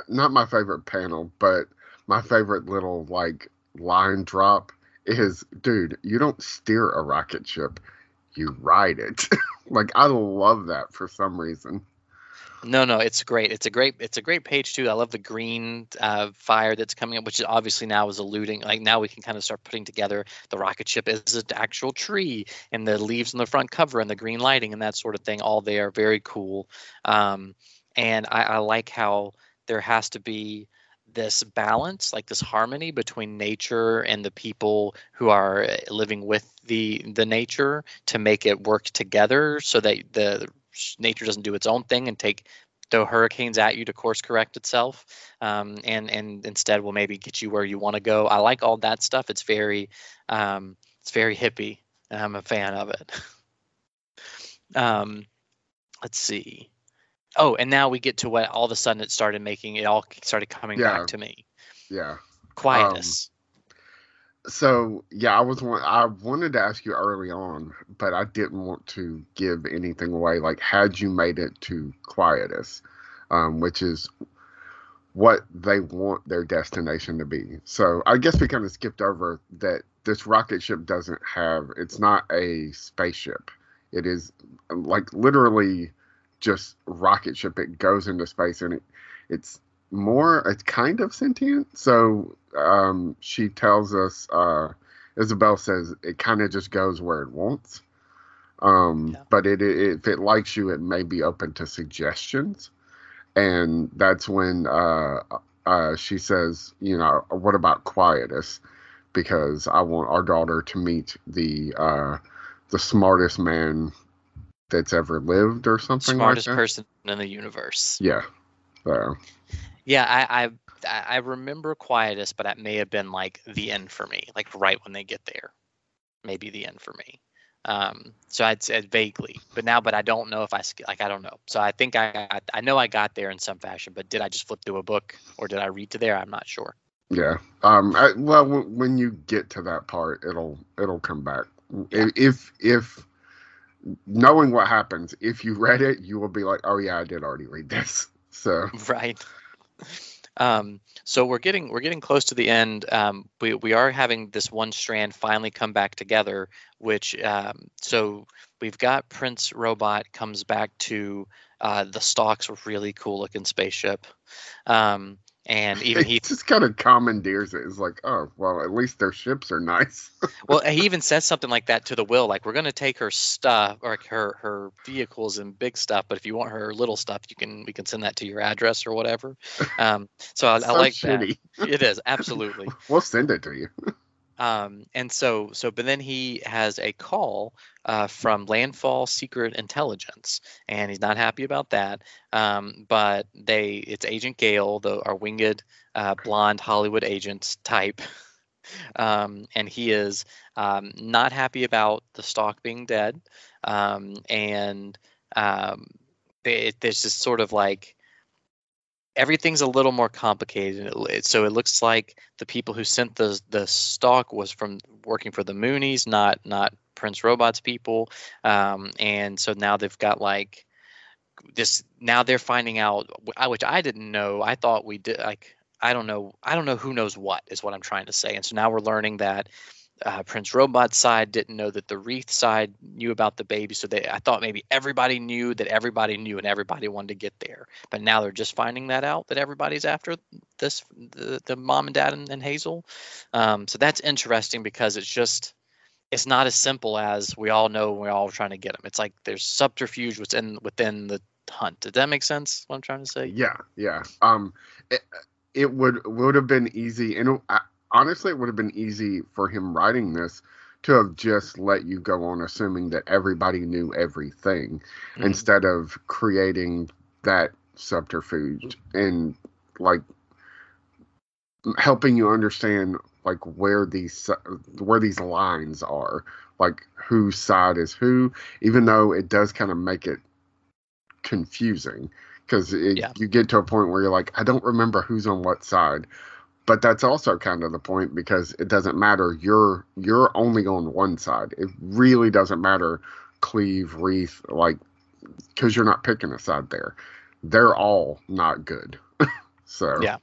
not my favorite panel but my favorite little like line drop is dude you don't steer a rocket ship you ride it. Like i love that for some reason. No no it's great. It's a great it's a great page too. I love the green uh, fire that's coming up which obviously now is alluding like now we can kind of start putting together the rocket ship is an actual tree and the leaves on the front cover and the green lighting and that sort of thing. All there. Very cool. Um, and I, I like how there has to be this balance like this harmony between nature and the people who are uh, living with the the nature to make it work together so that the nature doesn't do its own thing and take throw hurricanes at you to course correct itself um, and and instead will maybe get you where you want to go. I like all that stuff. It's very um, it's very hippie. And i'm a fan of it. Um, let's see oh and now we get to what all of a sudden it started making it all started coming Yeah. back to me. Yeah. Quietus so yeah i was i wanted to ask you early on but i didn't want to give anything away. Like had you made it to quietus um, which is what they want their destination to be. So i guess we kind of skipped over that this rocket ship doesn't have it's not a spaceship. It is like literally just rocket ship it goes into space and it it's more it's kind of sentient. So um she tells us uh izabel says it kind of just goes where it wants. Um Yeah. but it, it if it likes you it may be open to suggestions. And that's when uh uh she says you know what about quietus? Because i want our daughter to meet the uh the smartest man that's ever lived or something smartest like that person in the universe yeah so Yeah, I, I I remember Quietus, but that may have been like the end for me, like right when they get there, maybe the end for me. Um, so I'd said vaguely, but now, but I don't know if I like I don't know. So I think I I, I know I got there in some fashion, but did I just flip through a book or did I read to there? I'm not sure. Yeah. Um. I, well, w- when you get to that part, it'll it'll come back. Yeah. If if knowing what happens, if you read it, you will be like, oh yeah, I did already read this. So right. Um so we're getting we're getting close to the end. Um we we are having this one strand finally come back together which um so we've got prince robot comes back to uh the stalk's a really cool looking spaceship. Um and even he just kind of commandeers it. It's like, oh well, at least their ships are nice. well he even says something like that to the will like we're going to take her stuff or her her vehicles and big stuff but if you want her little stuff you can we can send that to your address or whatever um so i, I like that it is absolutely We'll send it to you. Um, and so so but then he has a call uh, from landfall secret intelligence and he's not happy about that um, but they it's agent gale the our winged uh, blonde hollywood agent type um, and he is um, not happy about the stalk being dead um, and um, they, there's this sort of like everything's a little more complicated. So it looks like the people who sent the the stalk was from working for the Moonies, not not Prince Robot's people. Um, and so now they've got like this. Now they're finding out, which I didn't know. I thought we did. Like I don't know. I don't know who knows what is what I'm trying to say. And so now we're learning that uh, Prince Robot's side didn't know that the Wreath side knew about the baby. So they, I thought maybe everybody knew that everybody knew and everybody wanted to get there. But now they're just finding that out that everybody's after this, the, the mom and dad and, and Hazel. Um, so that's interesting because it's just, it's not as simple as we all know we're all trying to get them. It's like there's subterfuge within within the hunt. Does that make sense? What I'm trying to say? Yeah, yeah. Um, it, it would would have been easy, and uh, honestly, it would have been easy for him writing this to have just let you go on assuming that everybody knew everything Mhm. instead of creating that subterfuge and like helping you understand like where these where these lines are like whose side is who even though it does kind of make it confusing because Yeah. you get to a point where you're like i don't remember who's on what side but that's also kind of the point because it doesn't matter. You're you're only on one side. It really doesn't matter cleve wreath like because you're not picking a side there. They're all not good. So Yeah.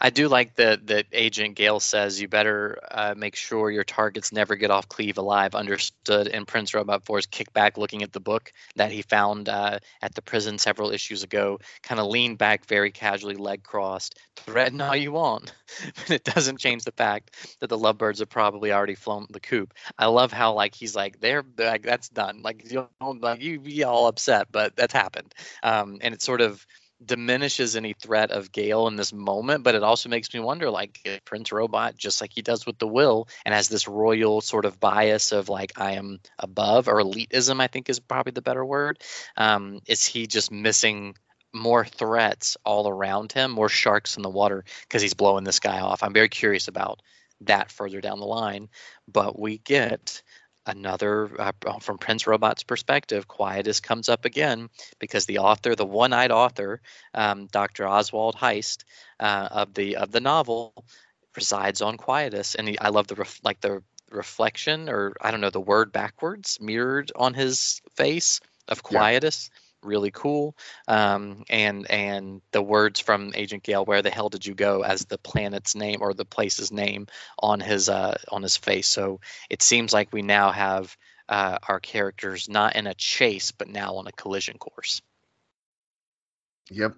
I do like that that Agent Gale says you better uh, make sure your targets never get off Cleve alive. Understood. And Prince Robot 4's kickback looking at the book that he found uh, at the prison several issues ago, kind of leaned back very casually, leg crossed, threaten all you want. but it doesn't change the fact that the lovebirds have probably already flown the coop. I love how like he's like they're, like that's done. Like you like you be all upset, but that's happened. Um, and it's sort of diminishes any threat of Gale in this moment, but it also makes me wonder like Prince Robot, just like he does with the will, and has this royal sort of bias of like I am above or elitism, I think is probably the better word. Um, is he just missing more threats all around him, more sharks in the water because he's blowing this guy off? I'm very curious about that further down the line, but we get another uh, from Prince Robot's perspective, Quietus comes up again because the author, the one-eyed author, um, Dr. Oswald Heist uh, of the of the novel, resides on Quietus, and he, I love the ref, like the reflection or I don't know the word backwards mirrored on his face of Yeah. Really cool, um, and and the words from Agent Gale, "Where the hell did you go?" as the planet's name or the place's name on his uh, on his face. So it seems like we now have uh, our characters not in a chase, but now on a collision course. Yep.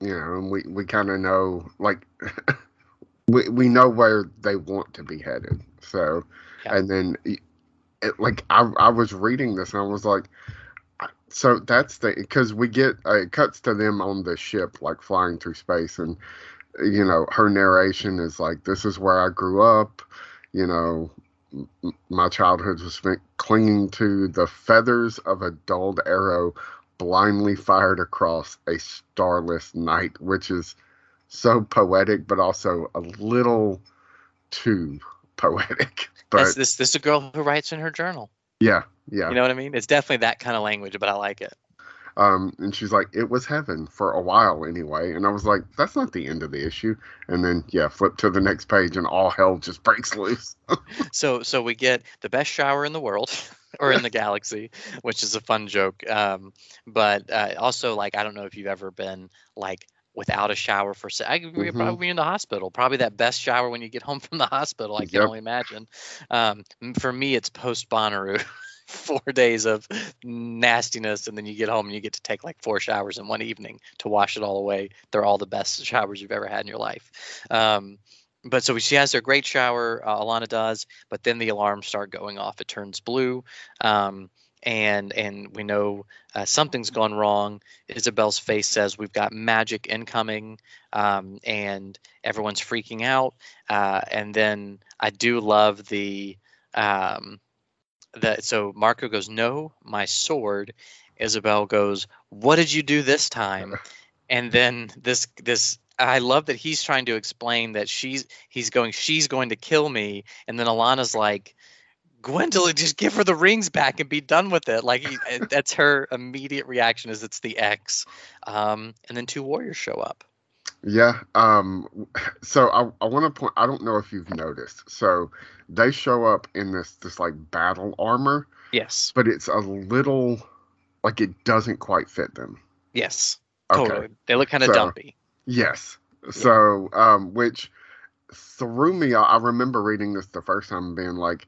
Yeah, and we, we kind of know, like, we, we know where they want to be headed. So, Yeah. and then, it, like, I, I was reading this and I was like, so that's the, because we get, uh, it cuts to them on the ship, like, flying through space. And, you know, her narration is like, this is where I grew up. You know, m- my childhood was spent clinging to the feathers of a dulled arrow blindly fired across a starless night, which is so poetic, but also a little too poetic. But this this is a girl who writes in her journal. yeah, yeah. You know what I mean? It's definitely that kind of language, but I like it. Um, and she's like, it was heaven for a while anyway. And I was like, that's not the end of the issue. And then, yeah, flip to the next page and all hell just breaks loose. So so we get the best shower in the world or in the galaxy, which is a fun joke. Um, but uh, also like I don't know if you've ever been like without a shower for I could Mhm. probably in the hospital. Probably that best shower when you get home from the hospital. I can Yep. only imagine. Um, for me, it's post Bonnaroo. Four days of nastiness, and then you get home and you get to take like four showers in one evening to wash it all away. They're all the best showers you've ever had in your life. Um, but so she has her great shower, uh, Alana does, but then the alarms start going off. It turns blue, um, and and we know uh, something's gone wrong. Izabel's face says we've got magic incoming, um, and everyone's freaking out. Uh, and then I do love the um, the so Marco goes, "No, my sword." Izabel goes, "What did you do this time?" And then this this I love that he's trying to explain that she's he's going she's going to kill me, and then Alana's like, Gwendolyn, just give her the rings back and be done with it. Like he, that's her immediate reaction is it's the X, um, and then two warriors show up. Yeah. Um. So I I want to point. I don't know if you've noticed. So they show up in this this like battle armor, Yes. but it's a little like it doesn't quite fit them. Yes. Okay. Totally. They look kind of So- dumpy. Yes. So um, which threw me. I remember reading this the first time being like,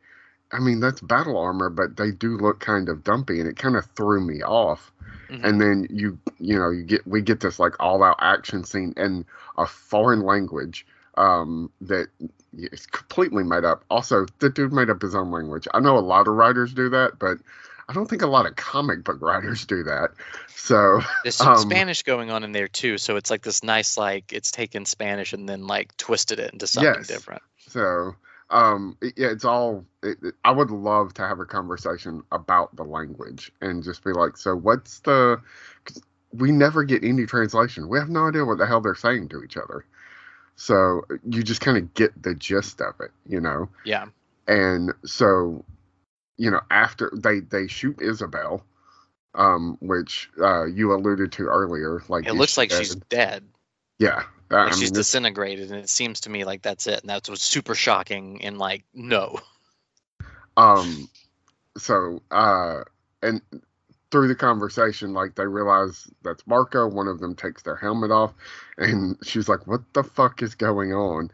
I mean that's battle armor, but they do look kind of dumpy, and it kind of threw me off. Mhm. and then you you know you get we get this like all out action scene in a foreign language um that is completely made up also the dude made up his own language i know a lot of writers do that but i don't think a lot of comic book writers do that so There's some um, Spanish going on in there too, so it's like this nice, like it's taken Spanish and then like twisted it into something Yes. different. so um it- yeah it's all it, it- i would love to have a conversation about the language and just be like so what's the 'cause we never get any translation we have no idea what the hell they're saying to each other so you just kind of get the gist of it you know Yeah. and so you know after they they shoot izabel um which uh you alluded to earlier like It looks like she's dead? dead. yeah Mean, she's it's- disintegrated, and it seems to me like that's it. And that's what's super shocking. And like, no. um so uh and through the conversation like they realize that's marco one of them takes their helmet off and she's like what the fuck is going on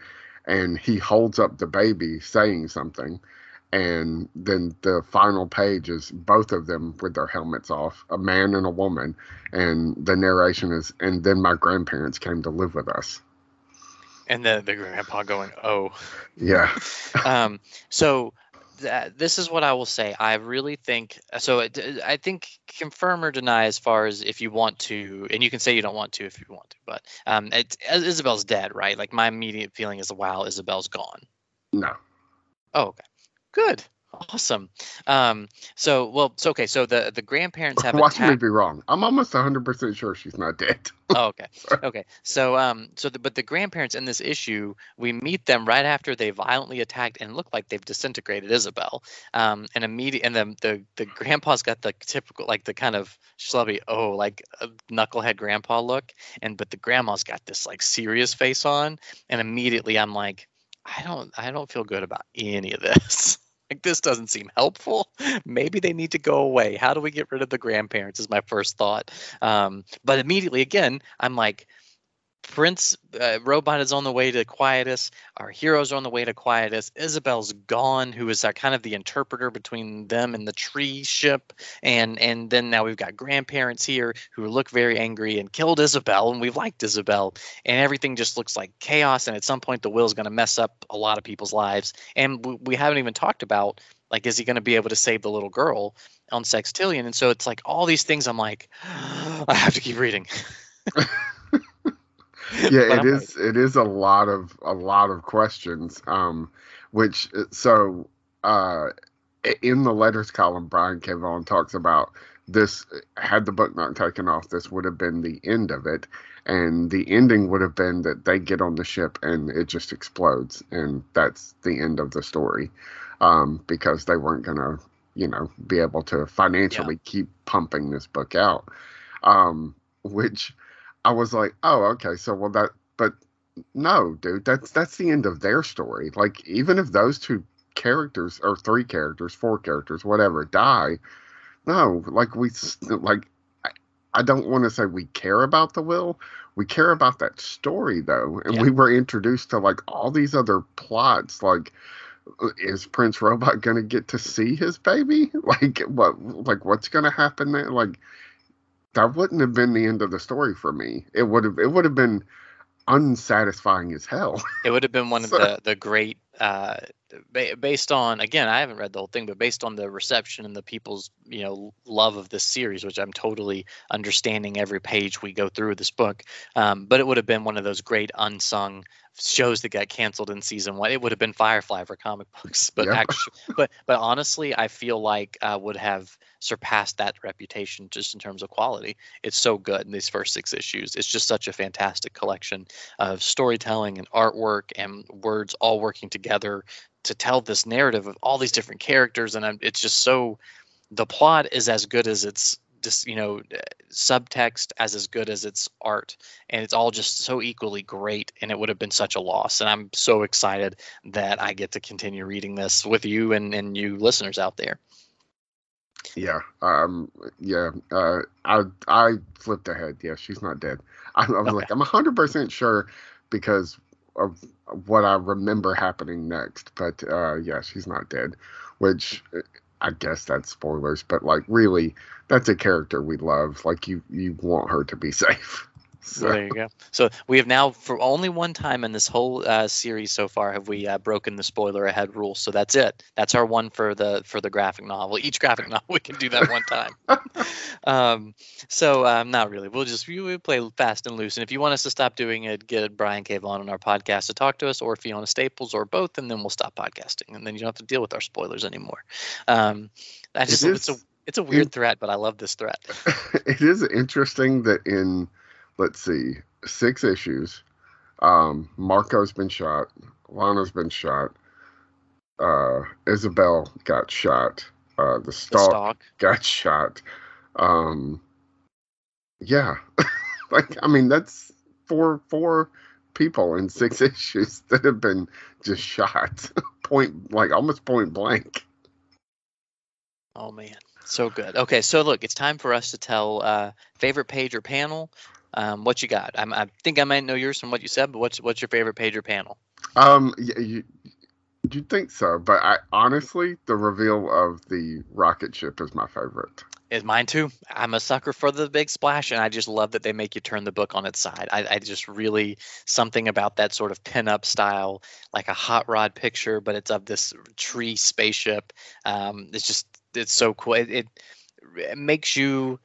and he holds up the baby saying something and then the final page is both of them with their helmets off a man and a woman and the narration is and then my grandparents came to live with us And the the grandpa going, oh. yeah um, so that, this is what I will say. I really think so. It, I think confirm or deny as far as if you want to, and you can say you don't want to if you want to. But um, it, Izabel's dead, right? Like my immediate feeling is, wow, Izabel's gone. no Oh, okay, good, awesome. Um, so well, so okay. So the the grandparents have watch me attacked. be wrong i'm almost 100% sure she's not dead Oh, okay. Okay. So, um, so the, but the grandparents in this issue, we meet them right after they violently attacked and look like they've disintegrated Izabel. Um, and immediate, and the, the the grandpa's got the typical, like the kind of schlubby, oh, like knucklehead grandpa look, and but the grandma's got this like serious face on, and immediately I'm like, I don't, I don't feel good about any of this. Like this doesn't seem helpful. Maybe they need to go away. How do we get rid of the grandparents? Is my first thought. Um, but immediately again, I'm like, Prince uh, Robot is on the way to Quietus. Our heroes are on the way to Quietus. Izabel's gone, who is uh, kind of the interpreter between them and the tree ship. And and then now we've got grandparents here who look very angry and killed Izabel, and we've liked Izabel, and everything just looks like chaos. And at some point, the will's going to mess up a lot of people's lives. And we, we haven't even talked about like, is he going to be able to save the little girl on Sextillion? And so it's like all these things. I'm like, I have to keep reading. yeah it is. It is a lot of a lot of questions um which uh, so uh in the letters column brian k. vaughan talks about this had the book not taken off this would have been the end of it and the ending would have been that they get on the ship and it just explodes and that's the end of the story um because they weren't gonna you know be able to financially keep pumping this book out um which I was like, oh, okay, so well that, but no, dude, that's that's the end of their story. Like, even if those two characters or three characters, four characters, whatever, die, no, like we like, I, I don't want to say we care about the will. We care about that story though, and Yeah. we were introduced to like all these other plots, like. uh, Is Prince Robot gonna get to see his baby? Like what? Like what's gonna happen there? Like that wouldn't have been the end of the story for me. It would have it would have been unsatisfying as hell. It would have been one of the the great uh, ba- based on again I haven't read the whole thing, but based on the reception and the people's you know love of this series, which I'm totally understanding every page we go through this book. Um, but it would have been one of those great unsung shows that got canceled in season one. It would have been Firefly for comic books, but Yep. actually, but but honestly, I feel like uh, would have surpassed that reputation just in terms of quality. It's so good in these first six issues. It's just such a fantastic collection of storytelling and artwork and words all working together to tell this narrative of all these different characters and I'm, it's just so the plot is as good as it's just you know subtext as as good as its art and it's all just so equally great and it would have been such a loss and i'm so excited that i get to continue reading this with you and, and you listeners out there Yeah. Um. Yeah. Uh. I I flipped ahead. Yeah. She's not dead. I, I was Okay. like, I'm hundred percent sure because of what I remember happening next. But uh, yeah, she's not dead. Which uh, I guess that's spoilers. But like, really, that's a character we love. Like, you you want her to be safe. So there you go. So we have now, for only one time in this whole uh, series so far, have we uh, broken the spoiler ahead rule. So that's it. That's our one for the for the graphic novel. Each graphic novel we can do that one time. um, so um, not really. We'll just we, we play fast and loose. And if you want us to stop doing it, get Brian K. Vaughan on our podcast to talk to us, or Fiona Staples, or both, and then we'll stop podcasting, and then you don't have to deal with our spoilers anymore. Um, I just it's a it's a weird threat, but I love this threat. it is interesting that in let's see six issues. Um marco's been shot. Lana's been shot. Uh izabel got shot. Uh the The stalk stalk. got shot. Um yeah. Like i mean that's four four people in six issues that have been just shot. Point like almost point blank. Oh man, so good. Okay, so look, it's time for us to tell uh, favorite page or panel. Um, what you got? I'm, I think I might know yours from what you said, but what's what's your favorite page or panel? Um, you, you'd think so, but I honestly, the reveal of the rocket ship is my favorite. Is mine too. I'm a sucker for the big splash, and I just love that they make you turn the book on its side. I, I just really something about that sort of pin-up style, like a hot rod picture, but it's of this tree spaceship. Um, it's just it's so cool. It, it, it makes you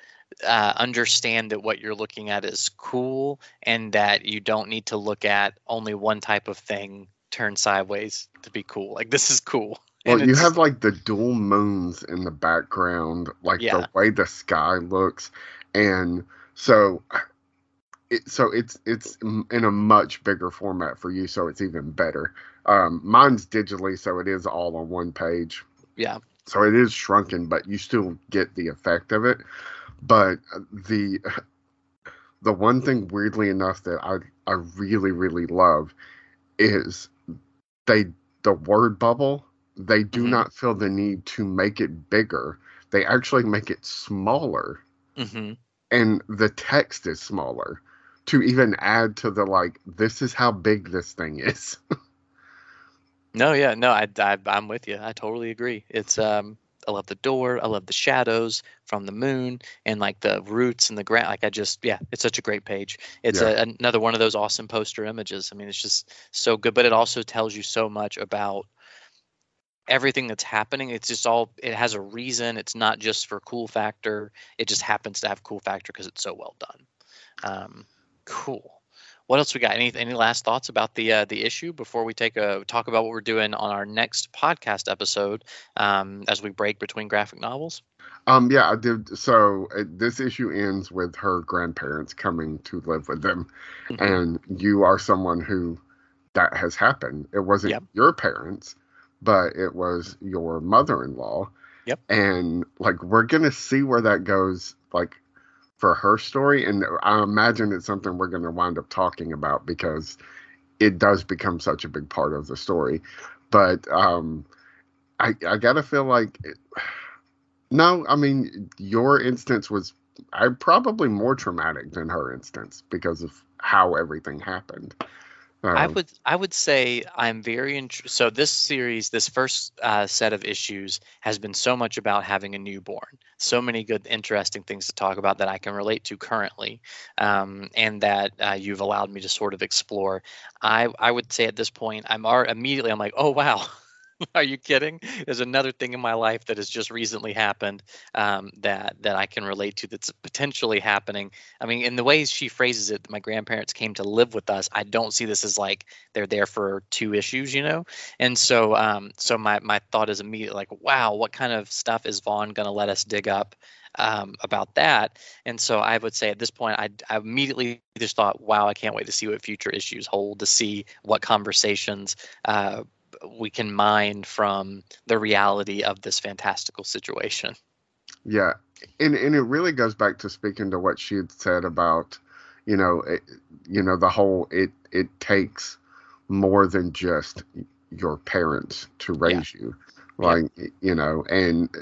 uh, understand that what you're looking at is cool, and that you don't need to look at only one type of thing turned sideways to be cool. Like this is cool. Well, you have like the dual moons in the background, like Yeah. the way the sky looks, and so it so it's it's in a much bigger format for you, so it's even better. Um, mine's digitally, so it is all on one page. yeah. so it is shrunken but you still get the effect of it but the the one thing weirdly enough that i i really really love is they the word bubble they do Mhm. not feel the need to make it bigger they actually make it smaller hmm and the text is smaller to even add to the like this is how big this thing is No, yeah, no, I, I I'm with you. I totally agree. It's um I love the door, I love the shadows from the moon and like the roots and the ground. Like I just yeah, it's such a great page. It's Yeah. a, another one of those awesome poster images. I mean, it's just so good, but it also tells you so much about everything that's happening. It's just all it has a reason. It's not just for cool factor. It just happens to have cool factor because it's so well done. Um, cool. What else we got? Any any last thoughts about the uh, the issue before we take a talk about what we're doing on our next podcast episode um, as we break between graphic novels? Um, yeah, I did. So uh, this issue ends with her grandparents coming to live with them, Mhm. and you are someone who that has happened. It wasn't Yep. your parents, but it was your mother-in-law. Yep. And like we're gonna see where that goes, like for her story, and I imagine it's something we're gonna wind up talking about because it does become such a big part of the story. But um, I I gotta feel like. It, no, I mean your instance was I probably more traumatic than her instance because of how everything happened. I Um, would I would say I'm very int- so this series this first uh, set of issues has been so much about having a newborn so many good interesting things to talk about that I can relate to currently um, and that uh, you've allowed me to sort of explore. I I would say at this point I'm already, immediately I'm like oh wow Are you kidding? There's another thing in my life that has just recently happened um, that that I can relate to. That's potentially happening. I mean, in the ways she phrases it, my grandparents came to live with us. I don't see this as like they're there for two issues, you know. And so, um, so my my thought is immediately like, wow, what kind of stuff is Vaughan going to let us dig up? Um, about that, and so I would say at this point, I, I immediately just thought, "Wow, I can't wait to see what future issues hold, to see what conversations uh, we can mine from the reality of this fantastical situation. yeah, and and it really goes back to speaking to what she had said about, you know, it, you know the whole it it takes more than just your parents to raise you, like you know, and eh,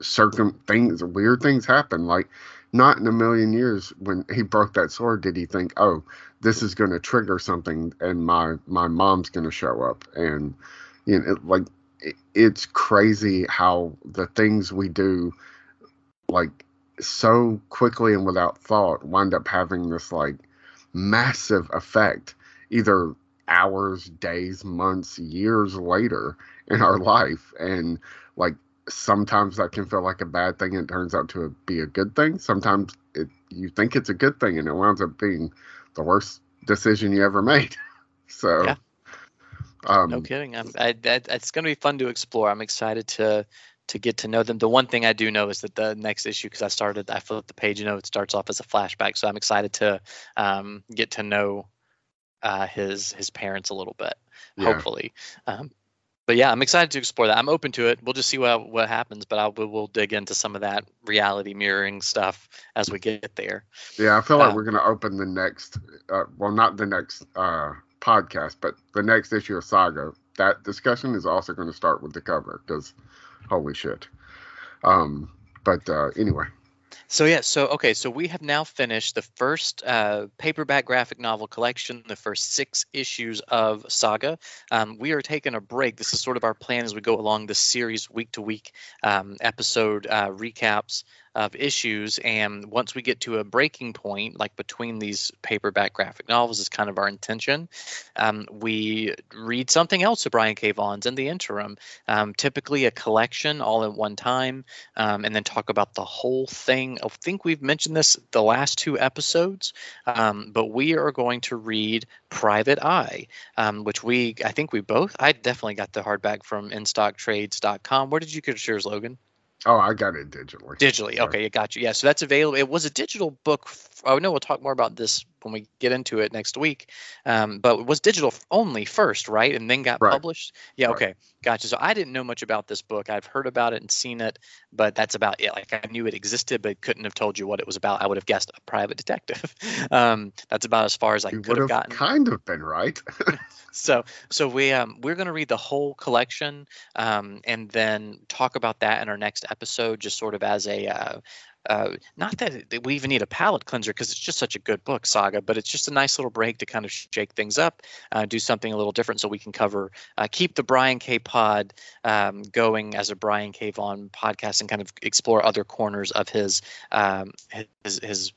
circum things weird things happen. Like not in a million years when he broke that sword did he think oh this is going to trigger something and my my mom's going to show up. And you know like it, it's crazy how the things we do like so quickly and without thought wind up having this like massive effect either hours days months years later in our life. And like sometimes that can feel like a bad thing and it turns out to be a good thing. Sometimes it, you think it's a good thing and it winds up being the worst decision you ever made. so, Yeah. um, No kidding. I'm, I, that, it's going to be fun to explore. I'm excited to to get to know them. The one thing I do know is that the next issue, because I started, I flipped the page, you know, it starts off as a flashback. So I'm excited to um, get to know uh, his his parents a little bit, yeah. hopefully. Um, but yeah, I'm excited to explore that. I'm open to it. We'll just see what what happens, but I'll we'll, we'll dig into some of that reality mirroring stuff as we get there. Yeah, I feel like Uh, we're going to open the next, uh, well, not the next uh, podcast, but the next issue of Saga. That discussion is also going to start with the cover because holy shit. Um, but uh, anyway, So yeah, so okay, so we have now finished the first uh, paperback graphic novel collection, the first six issues of Saga. Um, we are taking a break. This is sort of our plan as we go along this series, week to week um, episode uh, recaps of issues. And once we get to a breaking point, like between these paperback graphic novels, is kind of our intention. Um, we read something else of Brian K. Vaughan's in the interim, um, typically a collection all at one time um, and then talk about the whole thing. I think we've mentioned this the last two episodes, um, but we are going to read Private Eye, um, which we, I think we both, I definitely got the hardback from InStockTrades.com. Where did you get yours, Logan? Oh, I got it digitally. Digitally. Okay, I got you. Yeah, so that's available. It was a digital book. f- Oh no, we'll talk more about this when we get into it next week. Um, but it was digital only first, right? And then got Right. published. Yeah. Right. Okay, gotcha. So I didn't know much about this book. I've heard about it and seen it, but that's about it. Like I knew it existed, but couldn't have told you what it was about. I would have guessed a private detective. um, that's about as far as I You could have have gotten kind of been right. so so we um we're going to read the whole collection um and then talk about that in our next episode just sort of as a uh, uh, not that that we even need a palate cleanser because it's just such a good book saga but it's just a nice little break to kind of shake things up uh, do something a little different so we can cover uh, keep the brian k pod um, going as a brian k vaughan podcast and kind of explore other corners of his um, his, his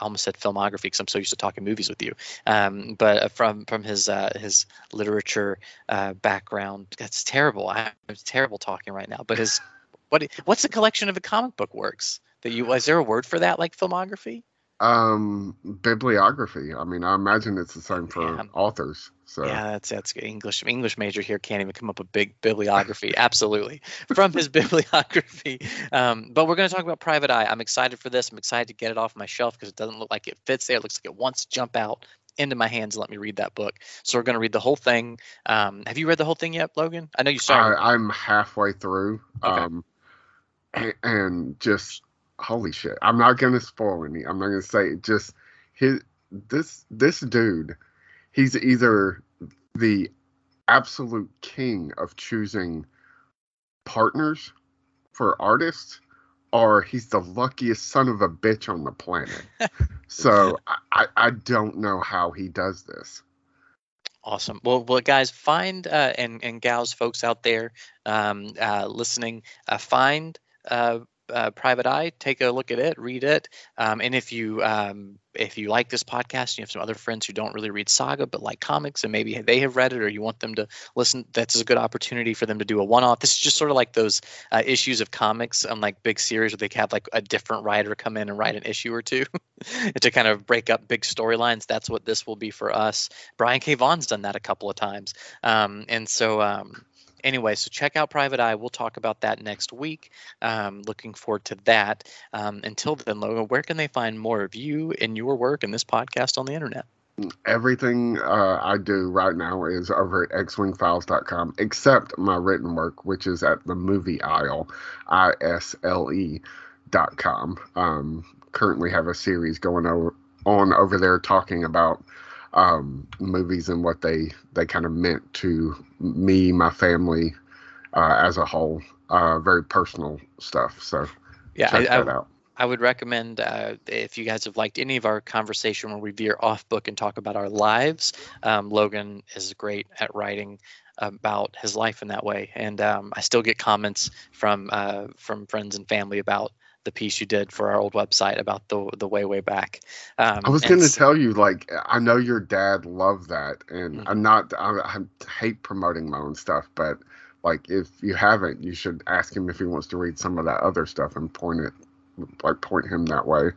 I almost said filmography because I'm so used to talking movies with you. Um, but uh, from from his uh, his literature uh, background, that's terrible. I'm terrible talking right now. But his what what's the collection of the comic book works that you? Is there a word for that like filmography? um, bibliography. I mean, I imagine it's the same for Yeah. authors. So Yeah, that's that's good. English English major here can't even come up with big bibliography. Absolutely, from his bibliography. Um, but we're going to talk about Private Eye. I'm excited for this. I'm excited to get it off my shelf because it doesn't look like it fits there. It looks like it wants to jump out into my hands and let me read that book. So we're going to read the whole thing. Um, have you read the whole thing yet, Logan? I know you started. I, I'm halfway through. Okay. Um, and, and just holy shit! I'm not gonna spoil any. I'm not gonna say it, just his this this dude. He's either the absolute king of choosing partners for artists, or he's the luckiest son of a bitch on the planet. so I, I don't know how he does this. Awesome. Well, well, guys, find uh, and and gals, folks out there um, uh, listening, uh, find uh, uh, Private Eye. Take a look at it, read it, um, and if you um, if you like this podcast, you have some other friends who don't really read Saga but like comics, and maybe they have read it, or you want them to listen. That's a good opportunity for them to do a one-off. This is just sort of like those uh, issues of comics on like big series where they have like a different writer come in and write an issue or two to kind of break up big storylines. That's what this will be for us. Brian K. Vaughan's done that a couple of times. Um, and so, um, anyway, so check out Private Eye. We'll talk about that next week. Um, looking forward to that. Um, until then, Logan, where can they find more of you and your work and this podcast on the internet? everything uh, I do right now is over at xwingfiles.com, except my written work, which is at the movie aisle, I S L E Dot com. Um, currently have a series going over, on over there talking about um, movies and what they they kind of meant to me, my family, uh, as a whole. Uh, very personal stuff. So Yeah, check I, that I, out. I would recommend uh, if you guys have liked any of our conversation where we veer off book and talk about our lives. Um, Logan is great at writing about his life in that way, and um, I still get comments from uh, from friends and family about the piece you did for our old website about the the way way back. Um, I was going to tell you, like, I know your dad loved that, and Mhm. I'm not, I, I hate promoting my own stuff, but like, if you haven't, you should ask him if he wants to read some of that other stuff and point it, like, point him that way.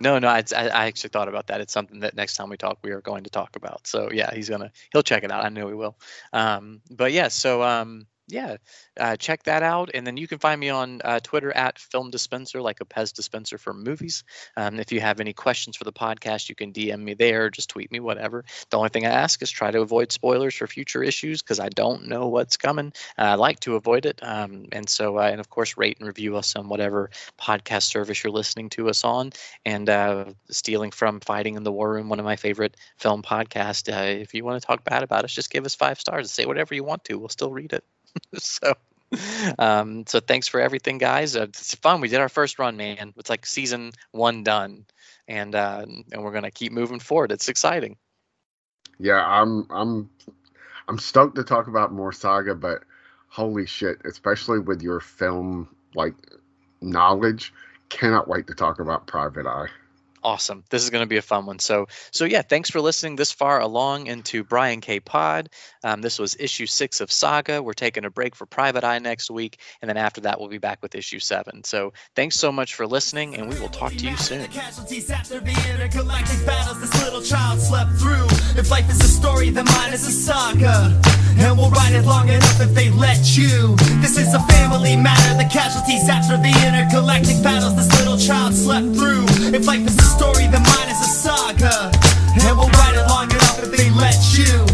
No, no, I, I I actually thought about that. It's something that next time we talk, we are going to talk about. So yeah, he's gonna he'll check it out. I know he will. Um, but yeah, so um, yeah, uh, check that out, and then you can find me on uh, Twitter at Film Dispenser, like a Pez dispenser for movies. Um, if you have any questions for the podcast, you can DM me there, just tweet me, whatever. The only thing I ask is try to avoid spoilers for future issues because I don't know what's coming. And I like to avoid it. Um, and so, uh, and of course, rate and review us on whatever podcast service you're listening to us on and uh, stealing from Fighting in the War Room, one of my favorite film podcasts. Uh, if you want to talk bad about us, just give us five stars and say whatever you want to. We'll still read it. so, um, so thanks for everything, guys. Uh, it's fun. We did our first run, man. It's like season one done, and uh, and we're gonna keep moving forward. It's exciting. Yeah, I'm, I'm, I'm stoked to talk about more saga, but holy shit, especially with your film like knowledge, cannot wait to talk about Private Eye. Awesome. This is going to be a fun one. So, so yeah, thanks for listening this far along into Brian K Pod. Um, this was issue six of Saga. We're taking a break for Private Eye next week, and then after that, we'll be back with issue seven. So, thanks so much for listening, and we will talk to you soon. If life is a story, then mine is a saga. And we'll it long enough if they let you. This is a family matter. The casualties after the intergalactic battles this little child slept through story, then mine is a saga. And we'll write it long enough if they let you.